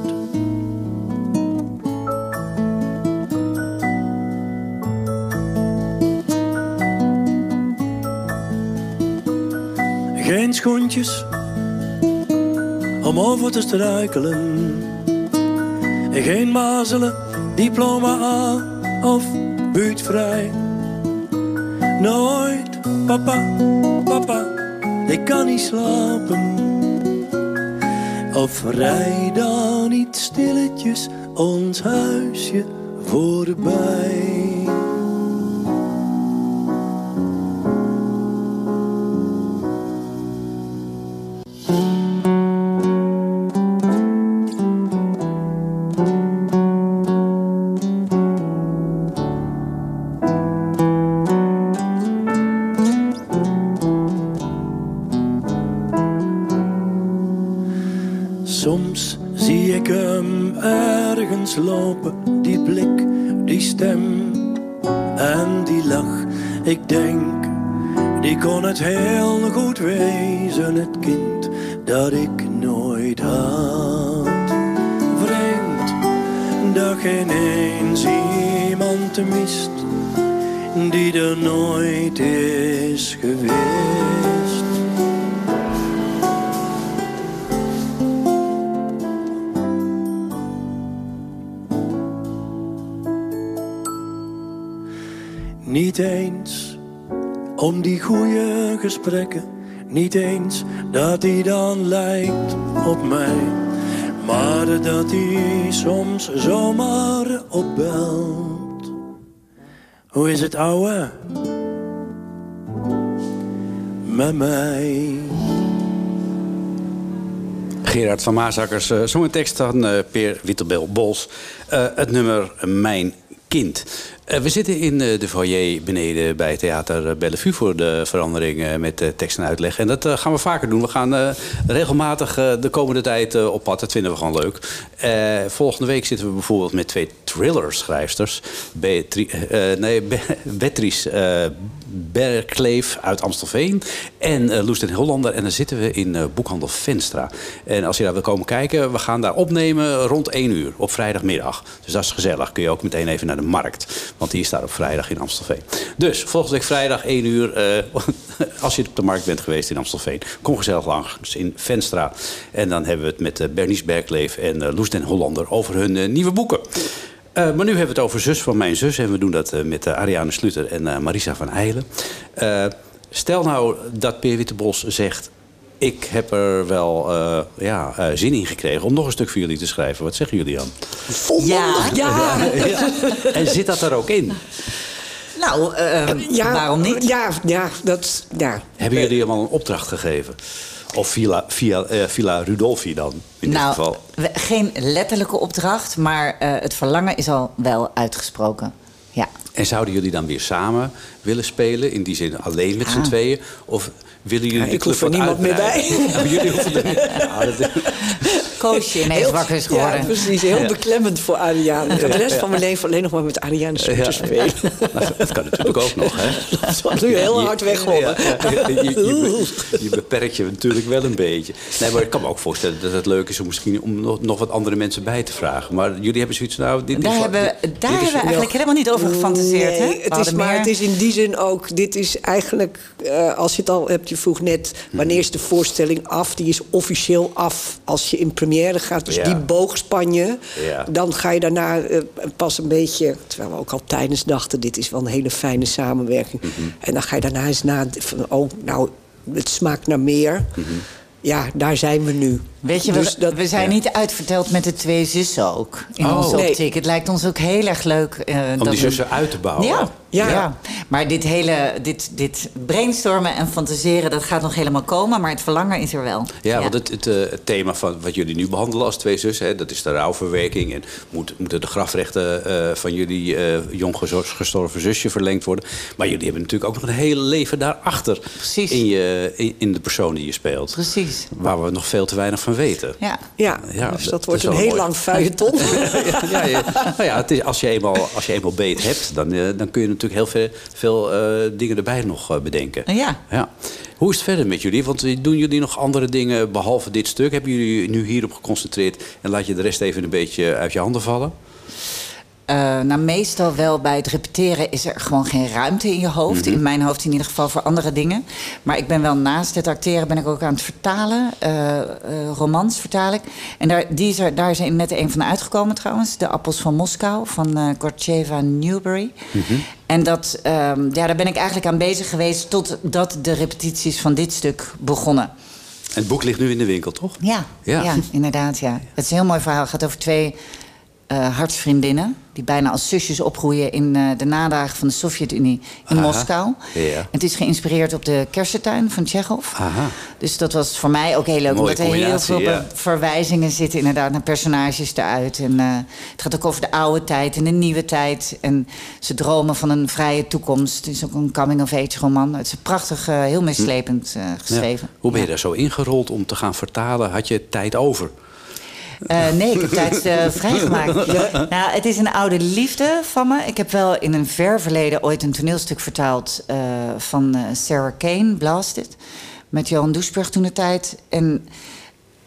Geen schoentjes om over te struikelen. Geen mazelen, diploma A of buurtvrij. Nooit, papa, papa, ik kan niet slapen. Of rij dan niet stilletjes ons huisje voorbij. Niet eens om die goede gesprekken, niet eens dat hij dan lijkt op mij, maar dat hij soms zomaar opbelt. Hoe is het ouwe? Met mij. Gerard van Maasakkers uh, zong een tekst van uh, Peer Wittelbols. Uh, het nummer Mijn Kind. Uh, we zitten in uh, de foyer beneden bij Theater Bellevue voor de verandering met tekst en uitleg. En dat gaan we vaker doen. We gaan regelmatig de komende tijd op pad. Dat vinden we gewoon leuk. volgende week zitten we bijvoorbeeld met twee thrillerschrijfsters. Beatri nee, Be Beatrice Berkleef uit Amstelveen en Loes den Hollander. En dan zitten we in Boekhandel Venstra. En als je daar wil komen kijken, we gaan daar opnemen rond 1 uur op vrijdagmiddag. Dus dat is gezellig. Kun je ook meteen even naar de markt. Want die is daar op vrijdag in Amstelveen. Dus volgende week vrijdag 1 uur, uh, <laughs> als je op de markt bent geweest in Amstelveen. Kom gezellig langs in Venstra. En dan hebben we het met Bernice Berkleef en Loes den Hollander over hun nieuwe boeken. Maar nu hebben we het over Zus van Mijn Zus. En we doen dat met Ariane Sluter en Marisa van Eilen. stel nou dat Peer Wittebos zegt... ik heb er wel ja, zin in gekregen om nog een stuk voor jullie te schrijven. Wat zeggen jullie dan? Ja. Ja. <laughs> ja. En zit dat er ook in? Nou, ja, waarom niet? Ja, ja, dat, ja. Hebben jullie hem al een opdracht gegeven? Of via, via, uh, via Rudolfi dan, in nou, dit geval? geen letterlijke opdracht, maar uh, het verlangen is al wel uitgesproken. Ja. En zouden jullie dan weer samen willen spelen? In die zin alleen met z'n ah. tweeën? Of willen jullie ja, ik hoef er niemand meer bij. Ja, jullie hoeven er ja, <laughs> dat... Koosje ineens wakker is geworden. Ja, precies. Heel ja. beklemmend voor Ariane. Ik de rest van mijn leven alleen nog maar met Ariane te spelen. Nou, dat kan natuurlijk ook nog, hè? <laughs> Dat zal nu heel hard weggollen. Je, je, je, beperkt je natuurlijk wel een beetje. Nee, maar ik kan me ook voorstellen dat het leuk is om misschien om nog, nog wat andere mensen bij te vragen. Maar jullie hebben zoiets nou... Dit daar is, hebben, dit, daar dit hebben we eigenlijk helemaal niet over gefantaseerd, nee, hè? Het is, maar het is in die zin ook... Dit is eigenlijk, uh, als je het al hebt, je vroeg net... wanneer is de voorstelling af? Die is officieel af als je in première gaat. Dus Ja. die boogspan je. Ja. Dan ga je daarna uh, pas een beetje... terwijl we ook al tijdens dachten... dit is wel een hele fijne samenwerking. Mhm. En dan ga je daarna eens na... van, oh, nou, het smaakt naar meer. Mhm. Ja, daar zijn we nu. Weet je, Dus we, dat- we zijn ja. niet uitverteld met de twee zussen ook. In Oh. onze Nee. optiek. Het lijkt ons ook heel erg leuk. eh, Om dat die we- zussen uit te bouwen. Ja, ja. Ja. maar dit hele dit, dit brainstormen en fantaseren, dat gaat nog helemaal komen. Maar het verlangen is er wel. Ja, want het, het, eh, het thema van wat jullie nu behandelen als twee zussen... Hè, dat is de rouwverwerking. En moet, moeten de grafrechten eh, van jullie jong gestorven zusje verlengd worden. Maar jullie hebben natuurlijk ook nog een hele leven daarachter. Precies. In, je, in, in de persoon die je speelt. Precies. Waar we nog veel te weinig van weten. Ja. Ja, Ja, dus dat- wordt een heel mooi. lang feuilleton. <laughs> ja, ja, ja. Nou ja, het is, als, je eenmaal, als je eenmaal beet hebt, dan, eh, dan kun je natuurlijk heel veel, veel eh, dingen erbij nog eh, bedenken. Ja. Ja. Hoe is het verder met jullie? Want doen jullie nog andere dingen behalve dit stuk? Hebben jullie nu hierop geconcentreerd en laat je de rest even een beetje uit je handen vallen? Eh, nou, meestal wel bij het repeteren is er gewoon geen ruimte in je hoofd. In mijn hoofd in ieder geval voor andere dingen. Maar ik ben wel naast het acteren ben ik ook aan het vertalen. eh, eh, romans vertaal ik. En daar, die is er, daar is er net een van uitgekomen trouwens. De Appels van Moskou van eh Gorcheva Newbery. En dat, ehm, ja, daar ben ik eigenlijk aan bezig geweest... totdat de repetities van dit stuk begonnen. En het boek ligt nu in de winkel, toch? Ja, Ja. ja. inderdaad. Ja. Het is een heel mooi verhaal. Het gaat over twee eh, hartsvriendinnen... die bijna als zusjes opgroeien in eh, de nadagen van de Sovjet-Unie in Aha. Moskou. Ja. Het is geïnspireerd op de Kersentuin van Tsjechov. Aha. Dus dat was voor mij ook heel leuk. Mooie omdat er heel veel ja. verwijzingen zitten inderdaad naar personages eruit. En, eh, het gaat ook over de oude tijd en de nieuwe tijd. En ze dromen van een vrije toekomst. Het is ook een coming-of-age roman. Het is prachtig, heel meeslepend geschreven. Ja. Hoe ben je daar zo ingerold om te gaan vertalen? Had je tijd over? Eh, nee, ik heb tijd eh, vrijgemaakt. <laughs> Nou, het is een oude liefde van me. Ik heb wel in een ver verleden ooit een toneelstuk vertaald eh, van Sarah Kane, Blasted. Met Johan Doesburg toen de tijd. En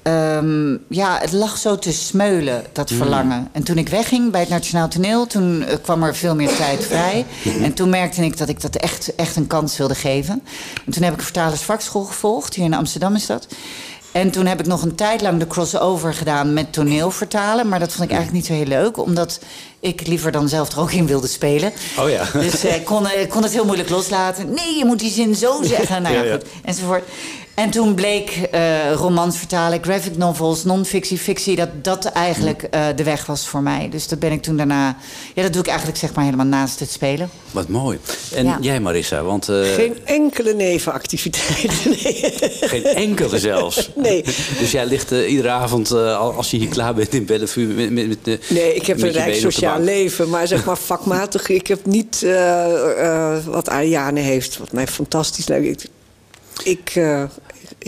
ehm, ja, het lag zo te smeulen, dat verlangen. En toen ik wegging bij het Nationaal Toneel, toen kwam er veel meer tijd vrij. En toen merkte ik dat ik dat echt, echt een kans wilde geven. En toen heb ik een vertalersvakschool gevolgd, hier in Amsterdam is dat. En toen heb ik nog een tijd lang de crossover gedaan met toneel vertalen. Maar dat vond ik eigenlijk niet zo heel leuk. Omdat ik liever dan zelf er ook in wilde spelen. Oh ja. Dus eh, ik kon, eh, kon het heel moeilijk loslaten. Nee, je moet die zin zo <laughs> zeggen. Nou ja, Ja, ja. goed. Enzovoort. En toen bleek eh, romans vertalen, graphic novels, non-fictie, fictie... dat dat eigenlijk eh, de weg was voor mij. Dus dat ben ik toen daarna... Ja, dat doe ik eigenlijk zeg maar helemaal naast het spelen. Wat mooi. En Ja. jij Marissa, want eh, Geen enkele nevenactiviteit. Nee. <laughs> geen enkele zelfs. <laughs> Nee. Dus jij ligt eh, iedere avond, eh, al- als je hier klaar bent in Bellevue... Met, met, met, de- Nee, ik heb met een rijk sociaal leven, maar zeg maar <laughs> vakmatig. Ik heb niet eh, eh, wat Ariane heeft, wat mij fantastisch lijkt. Ik, ik, eh,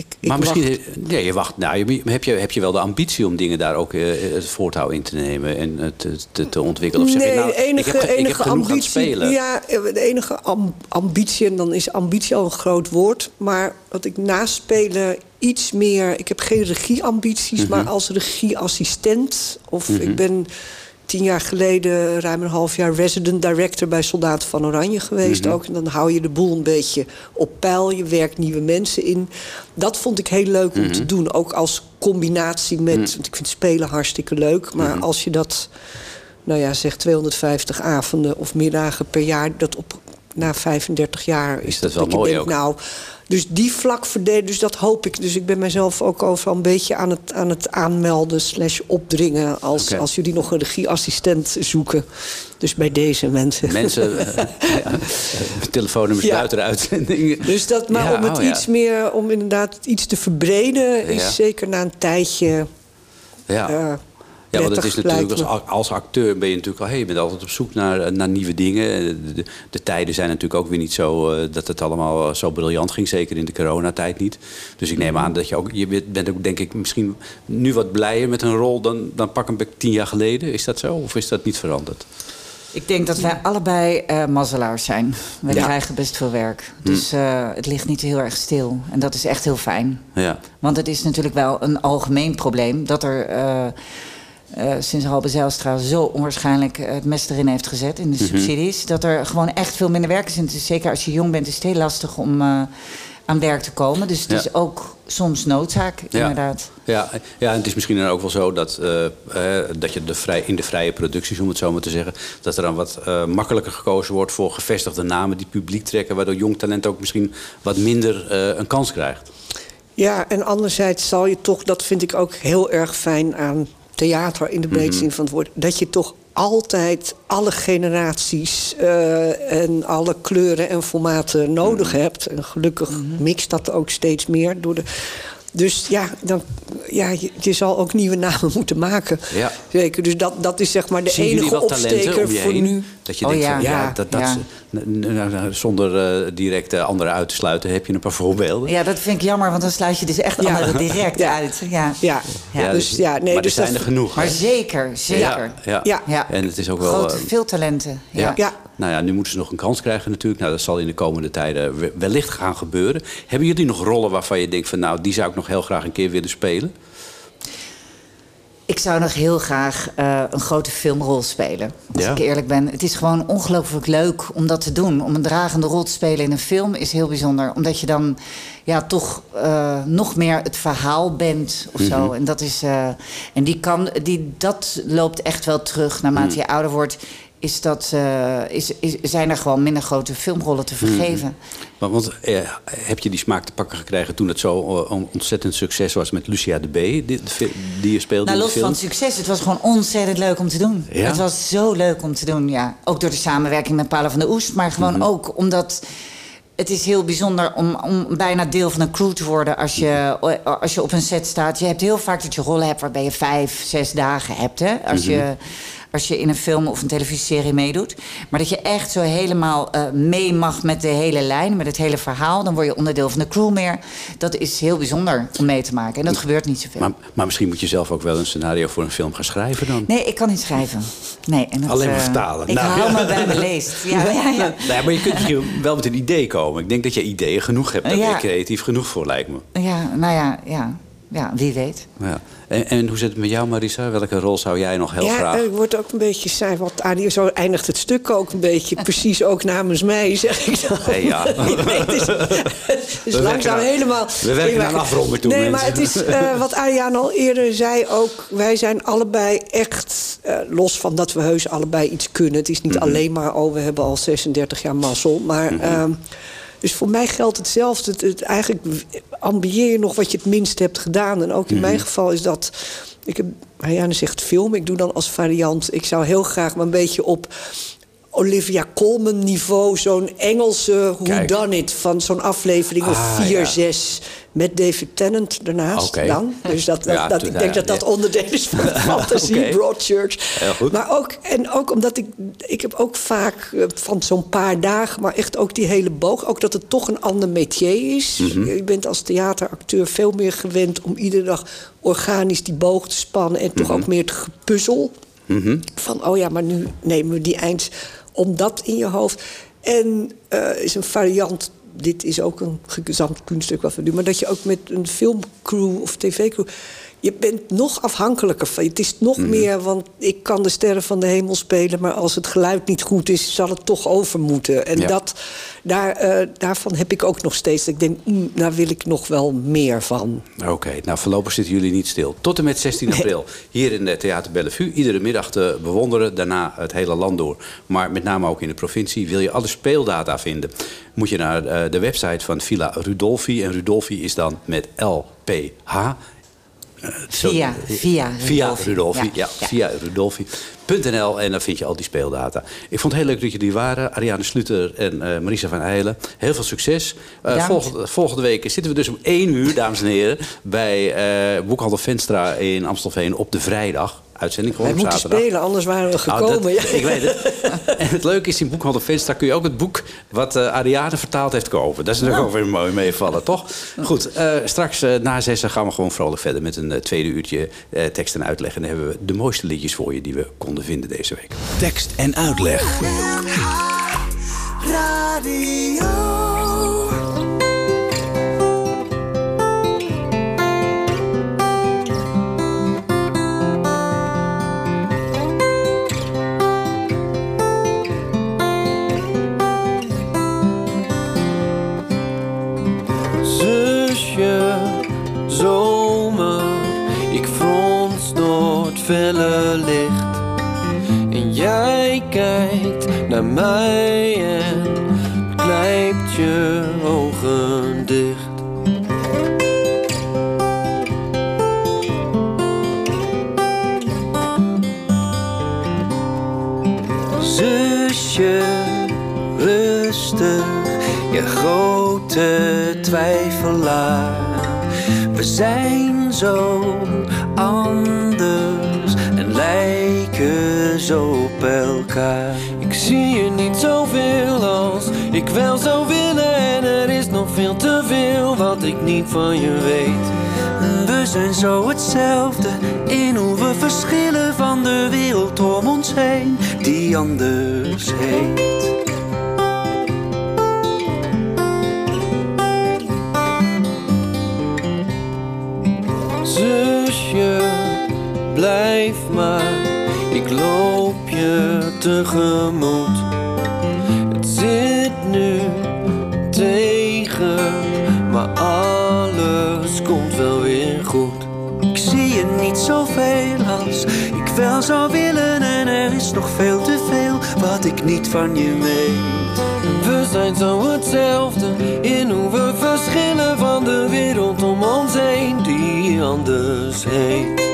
ik, ik Maar misschien, wacht. ja, je wacht. Nou, heb, je, heb je wel de ambitie om dingen daar ook eh, het voortouw in te nemen en te, te, ontwikkelen? Of zeg nee, je, nou, de enige, ik heb, ge- ik heb enige genoeg aan het ambitie. spelen. Ja, eh, de enige am- ambitie, en dan is ambitie al een groot woord. Maar wat ik naast spelen iets meer. Ik heb geen regieambities, Mhm. maar als regieassistent. Of ik ben tien jaar geleden, ruim een half jaar, resident director bij Soldaten van Oranje geweest Mhm. ook. En dan hou je de boel een beetje op peil. Je werkt nieuwe mensen in. Dat vond ik heel leuk om Mhm. te doen. Ook als combinatie met. Want ik vind spelen hartstikke leuk. Maar Mhm. als je dat nou ja, zeg 250 avonden of middagen per jaar. Dat op na 35 jaar is, dat wel dat je mooi denkt, ook. nou, dus die vlak verdelen, dus dat hoop ik. Dus ik ben mezelf ook overal een beetje aan het, aan het aanmelden slash opdringen als, als jullie nog een regieassistent zoeken. Dus bij deze mensen. Mensen, <laughs> eh, ja, eh, telefoonnummers Ja. buiten de uitzending. Dus dat, maar Ja, om het oh iets meer, om inderdaad iets te verbreden, is zeker na een tijdje. Ja. eh, Ja, want het is natuurlijk als, als acteur ben je natuurlijk al, hey, je bent altijd op zoek naar, naar nieuwe dingen. De, de, de tijden zijn natuurlijk ook weer niet zo eh, dat het allemaal zo briljant ging, zeker in de coronatijd niet. Dus ik neem aan dat je ook, je bent- ook denk ik misschien nu wat blijer met een rol dan, dan pak een tien jaar geleden. Is dat zo of is dat niet veranderd? Ik denk dat wij allebei eh mazzelaars zijn. We Ja. krijgen best veel werk. Dus eh, het ligt niet heel erg stil. En dat is echt heel fijn. Ja. Want het is natuurlijk wel een algemeen probleem dat er eh, eh, sinds Halbe Zijlstra zo onwaarschijnlijk het mes erin heeft gezet in de Mhm. subsidies. Dat er gewoon echt veel minder werk is. En het is zeker als je jong bent, is het heel lastig om eh, aan werk te komen. Dus het Ja. is ook soms noodzaak, Ja. inderdaad. Ja, ja, en het is misschien dan ook wel zo dat, eh, dat je de vrij, in de vrije producties, om het zo maar te zeggen, dat er dan wat eh, makkelijker gekozen wordt voor gevestigde namen die publiek trekken, waardoor jong talent ook misschien wat minder eh, een kans krijgt. Ja, en anderzijds zal je toch, dat vind ik ook heel erg fijn aan theater in de breedste Mhm. zin van het woord, dat je toch altijd alle generaties eh, en alle kleuren en formaten nodig Mhm. hebt. En gelukkig mixt dat ook steeds meer door de. Dus ja, dan, ja je, je zal ook nieuwe namen <laughs> moeten maken. Ja. Zeker. Dus dat, dat is zeg maar de Zien enige opsteker voor nu. Dat je Oh denkt ja, van, ja, ja, dat, dat, ja. nou, nou, zonder eh, direct eh, anderen uit te sluiten, heb je een paar voorbeelden? Ja, dat vind ik jammer, want dan sluit je dus echt Ja. anderen direct Ja. uit. Ja, Ja, Ja, dus ja, nee, maar dus er zijn dat- er genoeg. Maar hè? zeker, zeker. Ja, ja. Ja. Ja. En het is ook wel... Grote, eh, veel talenten. Ja. ja. Ja. Nou ja, nu moeten ze nog een kans krijgen natuurlijk. Nou, dat zal in de komende tijden we- wellicht gaan gebeuren. Hebben jullie nog rollen waarvan je denkt van... nou, die zou ik nog heel graag een keer willen spelen? Ik zou nog heel graag eh, een grote filmrol spelen. Als Ja. ik eerlijk ben. Het is gewoon ongelooflijk leuk om dat te doen. Om een dragende rol te spelen in een film is heel bijzonder. Omdat je dan ja, toch eh, nog meer het verhaal bent of zo. Mhm. En, dat, is, eh, en die kan, die, dat loopt echt wel terug naarmate Mhm. je ouder wordt. Is dat, eh, is, is, zijn er gewoon minder grote filmrollen te vergeven. Want, want eh, heb je die smaak te pakken gekregen toen het zo eh, ontzettend succes was met Lucia de B... die, de die je speelde Nou, in los de van film? het succes, het was gewoon ontzettend leuk om te doen. Ja? Het was zo leuk om te doen, ja. Ook door de samenwerking met Paula van der Oest, maar gewoon Mhm. ook omdat... Het is heel bijzonder om, om bijna deel van een crew te worden als je, als je op een set staat. Je hebt heel vaak dat je rollen hebt waarbij je vijf, zes dagen hebt. Hè? Als, Mhm. je, als je in een film of een televisieserie meedoet. Maar dat je echt zo helemaal eh, mee mag met de hele lijn, met het hele verhaal. Dan word je onderdeel van de crew meer. Dat is heel bijzonder om mee te maken. En dat gebeurt niet zoveel. Maar, maar misschien moet je zelf ook wel een scenario voor een film gaan schrijven dan? Nee, ik kan niet schrijven. Nee, en dat, Alleen maar eh, vertalen. Ik Nou, hou ja. me bij leest. <laughs> Ja, ja, ja. Nou ja, maar je kunt misschien wel met een idee komen. Ik denk dat je ideeën genoeg hebt. Daar ben je creatief genoeg voor, lijkt me. ja nou ja, ja, ja, wie weet. Ja. En, en hoe zit het met jou, Marisa? Welke rol zou jij nog heel ja, graag... ik word ook een beetje saai. Want Adi, zo eindigt het stuk ook een beetje. <laughs> Precies ook namens mij, zeg ik dan. <laughs> Nee, ja. Nee, het is, het is We langzaam aan- helemaal... we werken aan afronden toe, Nee, mensen. maar het is eh, <laughs> wat Ariane al eerder zei ook. Wij zijn allebei echt, eh, los van dat we heus allebei iets kunnen. Het is niet Mhm. alleen maar, oh, we hebben al 36 jaar mazzel. Maar... Mhm. ehm, dus voor mij geldt hetzelfde. Het, het- eigenlijk ambieer je nog wat je het minst hebt gedaan. En ook in Mhm. mijn geval is dat... Ik heb, Marianne zegt film, ik doe dan als variant... ik zou heel graag maar een beetje op Olivia Colman niveau... zo'n Engelse Who Kijk. Done It van zo'n aflevering of Ah, vier, ja. zes... met David Tennant ernaast Oké. dan. Dus dat, dat, Ja, dat, toen- ik denk ja, dat dat onderdeel is van <laughs> de fantasie, Oké. Broadchurch. Maar ook, en ook omdat ik... Ik heb ook vaak eh, van zo'n paar dagen... maar echt ook die hele boog... ook dat het toch een ander métier is. Mhm. Je bent als theateracteur veel meer gewend... om iedere dag organisch die boog te spannen... en toch Mhm. ook meer te gepuzzel. Van, oh ja, maar nu nemen we die eind... om dat in je hoofd. En eh, is een variant... Dit is ook een gezamd kunststuk wat we doen... maar dat je ook met een filmcrew of tv-crew... Je bent nog afhankelijker van. Het is nog Mhm. meer, want ik kan de sterren van de hemel spelen... maar als het geluid niet goed is, zal het toch over moeten. En Ja. dat, daar, eh, daarvan heb ik ook nog steeds... Ik denk, mm, daar wil ik nog wel meer van. Oké, nou voorlopig zitten jullie niet stil. Tot en met 16 april hier in de Theater Bellevue. Iedere middag te bewonderen, daarna het hele land door. Maar met name ook in de provincie. Wil je alle speeldata vinden, moet je naar eh, de website van Villa Rudolfi. En Rudolfi is dan met LPH. Via, via Via Rudolfi. Ja, via Rudolfi.nl en dan vind je al die speeldata. Ik vond het heel leuk dat jullie waren. Ariane Sluter en eh, Marisa van Eilen. Heel veel succes. Eh, volgende, volgende week zitten we dus om één uur, dames en heren... bij eh Boekhandel Venstra in Amstelveen op de vrijdag. Uitzending gewoon Wij op moeten zaterdag. spelen, anders waren we Nou, gekomen. dat- ja. Ik weet het. <laughs> En het leuke is, in Boekhandel Venstra kun je ook het boek... wat eh, Ariane vertaald heeft kopen. Dat is natuurlijk ook weer mooi meevallen, toch? Goed, eh, straks eh, na zessen gaan we gewoon vrolijk verder... met een tweede uurtje eh, tekst en uitleg. En dan hebben we de mooiste liedjes voor je die we konden vinden deze week. Tekst en uitleg. Zusje, felle licht. En jij kijkt naar mij en knijpt je ogen dicht. Zusje, rustig, je grote twijfelaar. We zijn zo zo op elkaar. Ik zie je niet zoveel als ik wel zou willen. En er is nog veel te veel wat ik niet van je weet. We zijn zo hetzelfde in hoe we verschillen van de wereld om ons heen, die anders heet. Tegemoet. Het zit nu tegen, maar alles komt wel weer goed. Ik zie je niet zoveel als ik wel zou willen en er is nog veel te veel wat ik niet van je weet. We zijn zo hetzelfde in hoe we verschillen van de wereld om ons heen die anders heet.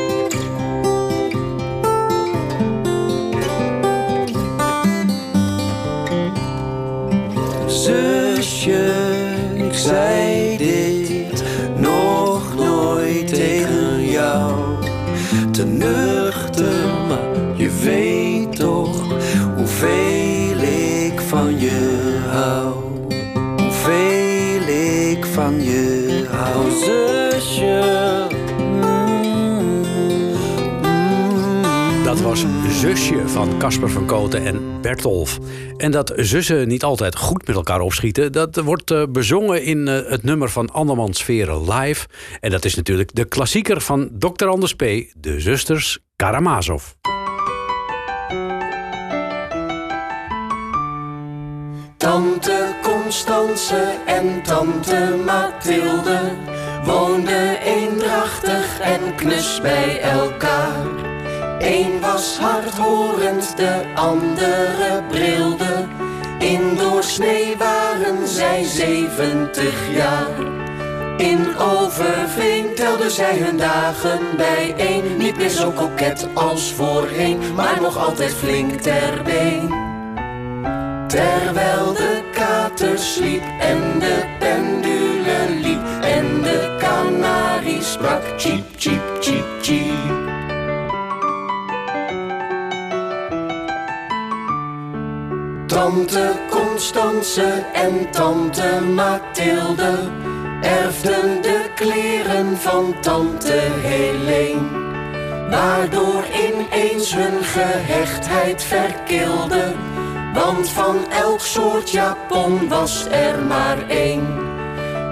Zei dit nog nooit tegen jou. Te nuchter, maar je weet Zusje van Casper van Koten en Bertolf. En dat zussen niet altijd goed met elkaar opschieten... dat wordt eh, bezongen in eh, het nummer van Anderman Sferen Live. En dat is natuurlijk de klassieker van Dr. Anders P. De zusters Karamazov. Tante Constance en tante Mathilde woonden eendrachtig en knus bij elkaar. Eén was hardhorend, de andere brilde. In doorsnee waren zij zeventig jaar. In Overveen telden zij hun dagen bijeen. Niet meer zo koket als voorheen, maar nog altijd flink ter been. Terwijl de kater sliep en de pendule liep en de kanarie sprak cheep, cheep, cheep, cheep. Tante Constance en tante Mathilde erfden de kleren van tante Helene, waardoor ineens hun gehechtheid verkilde. Want van elk soort japon was er maar één.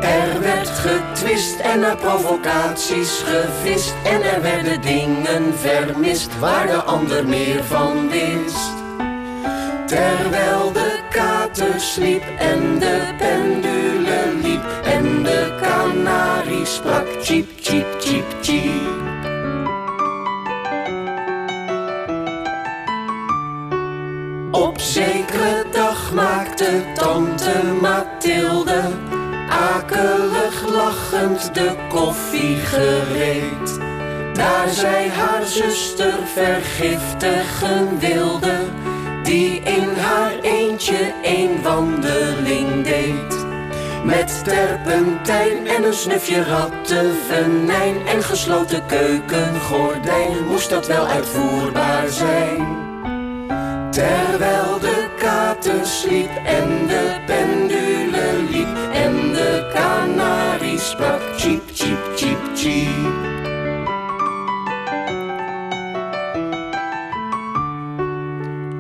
Er werd getwist en naar provocaties gevist. En er werden dingen vermist waar de ander meer van wist. Terwijl de kater sliep en de pendule liep. En de kanarie sprak cheep, cheep, cheep, cheep. Op zekere dag maakte tante Mathilde akelig lachend de koffie gereed. Daar zij haar zuster vergiftigen wilde, die in haar eentje een wandeling deed. Met terpentijn en een snufje rattenvenijn en gesloten keukengordijn moest dat wel uitvoerbaar zijn. Terwijl de kater sliep en de pendule liep en de kanarie sprak cheep, cheep, cheep, cheep.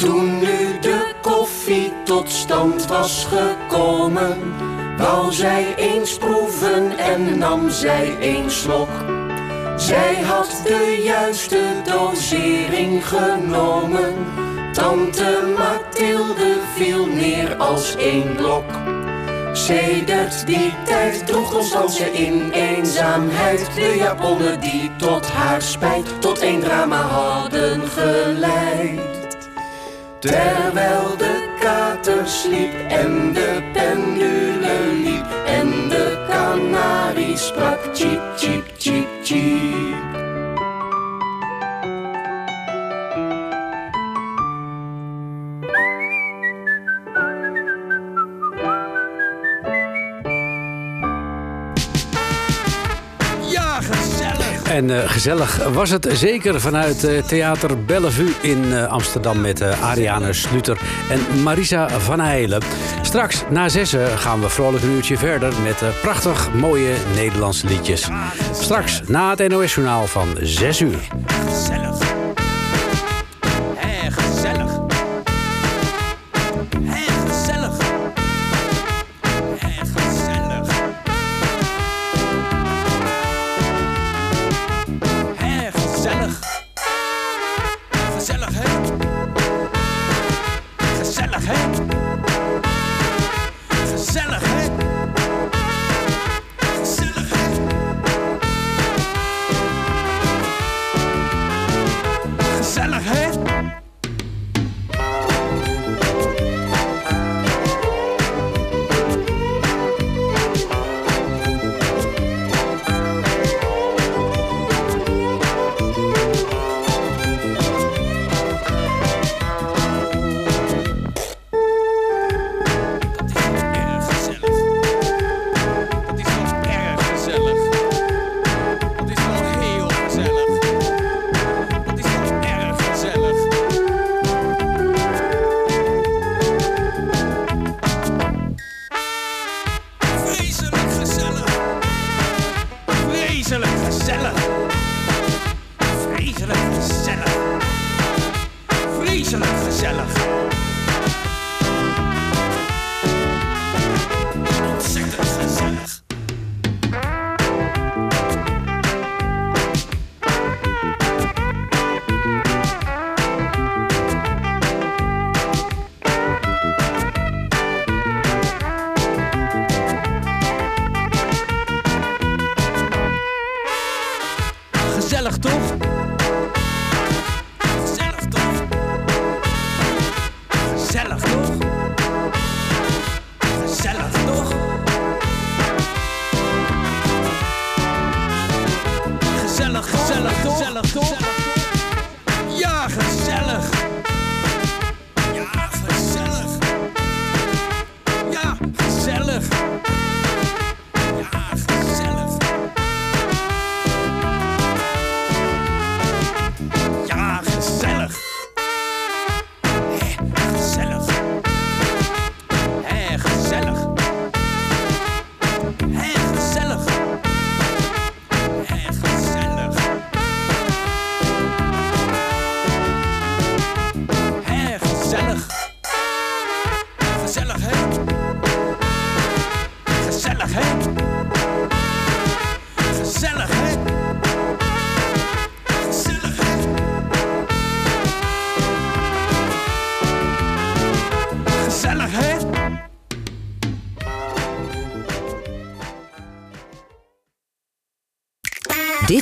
Toen nu de koffie tot stand was gekomen, wou zij eens proeven en nam zij een slok. Zij had de juiste dosering genomen. Tante Mathilde viel neer als één blok. Sedert die tijd droeg Constance in eenzaamheid de japonnen die tot haar spijt tot één drama hadden geleid. Terwijl de kater sliep en de pendule liep en de kanarie sprak cheep, cheep, cheep, cheep. En eh, gezellig was het zeker vanuit eh, Theater Bellevue in eh, Amsterdam met Ariane Sluter en Marisa van Heilen. Straks na zessen gaan we vrolijk een uurtje verder met prachtig mooie Nederlandse liedjes. Straks na het NOS-journaal van 6 uur.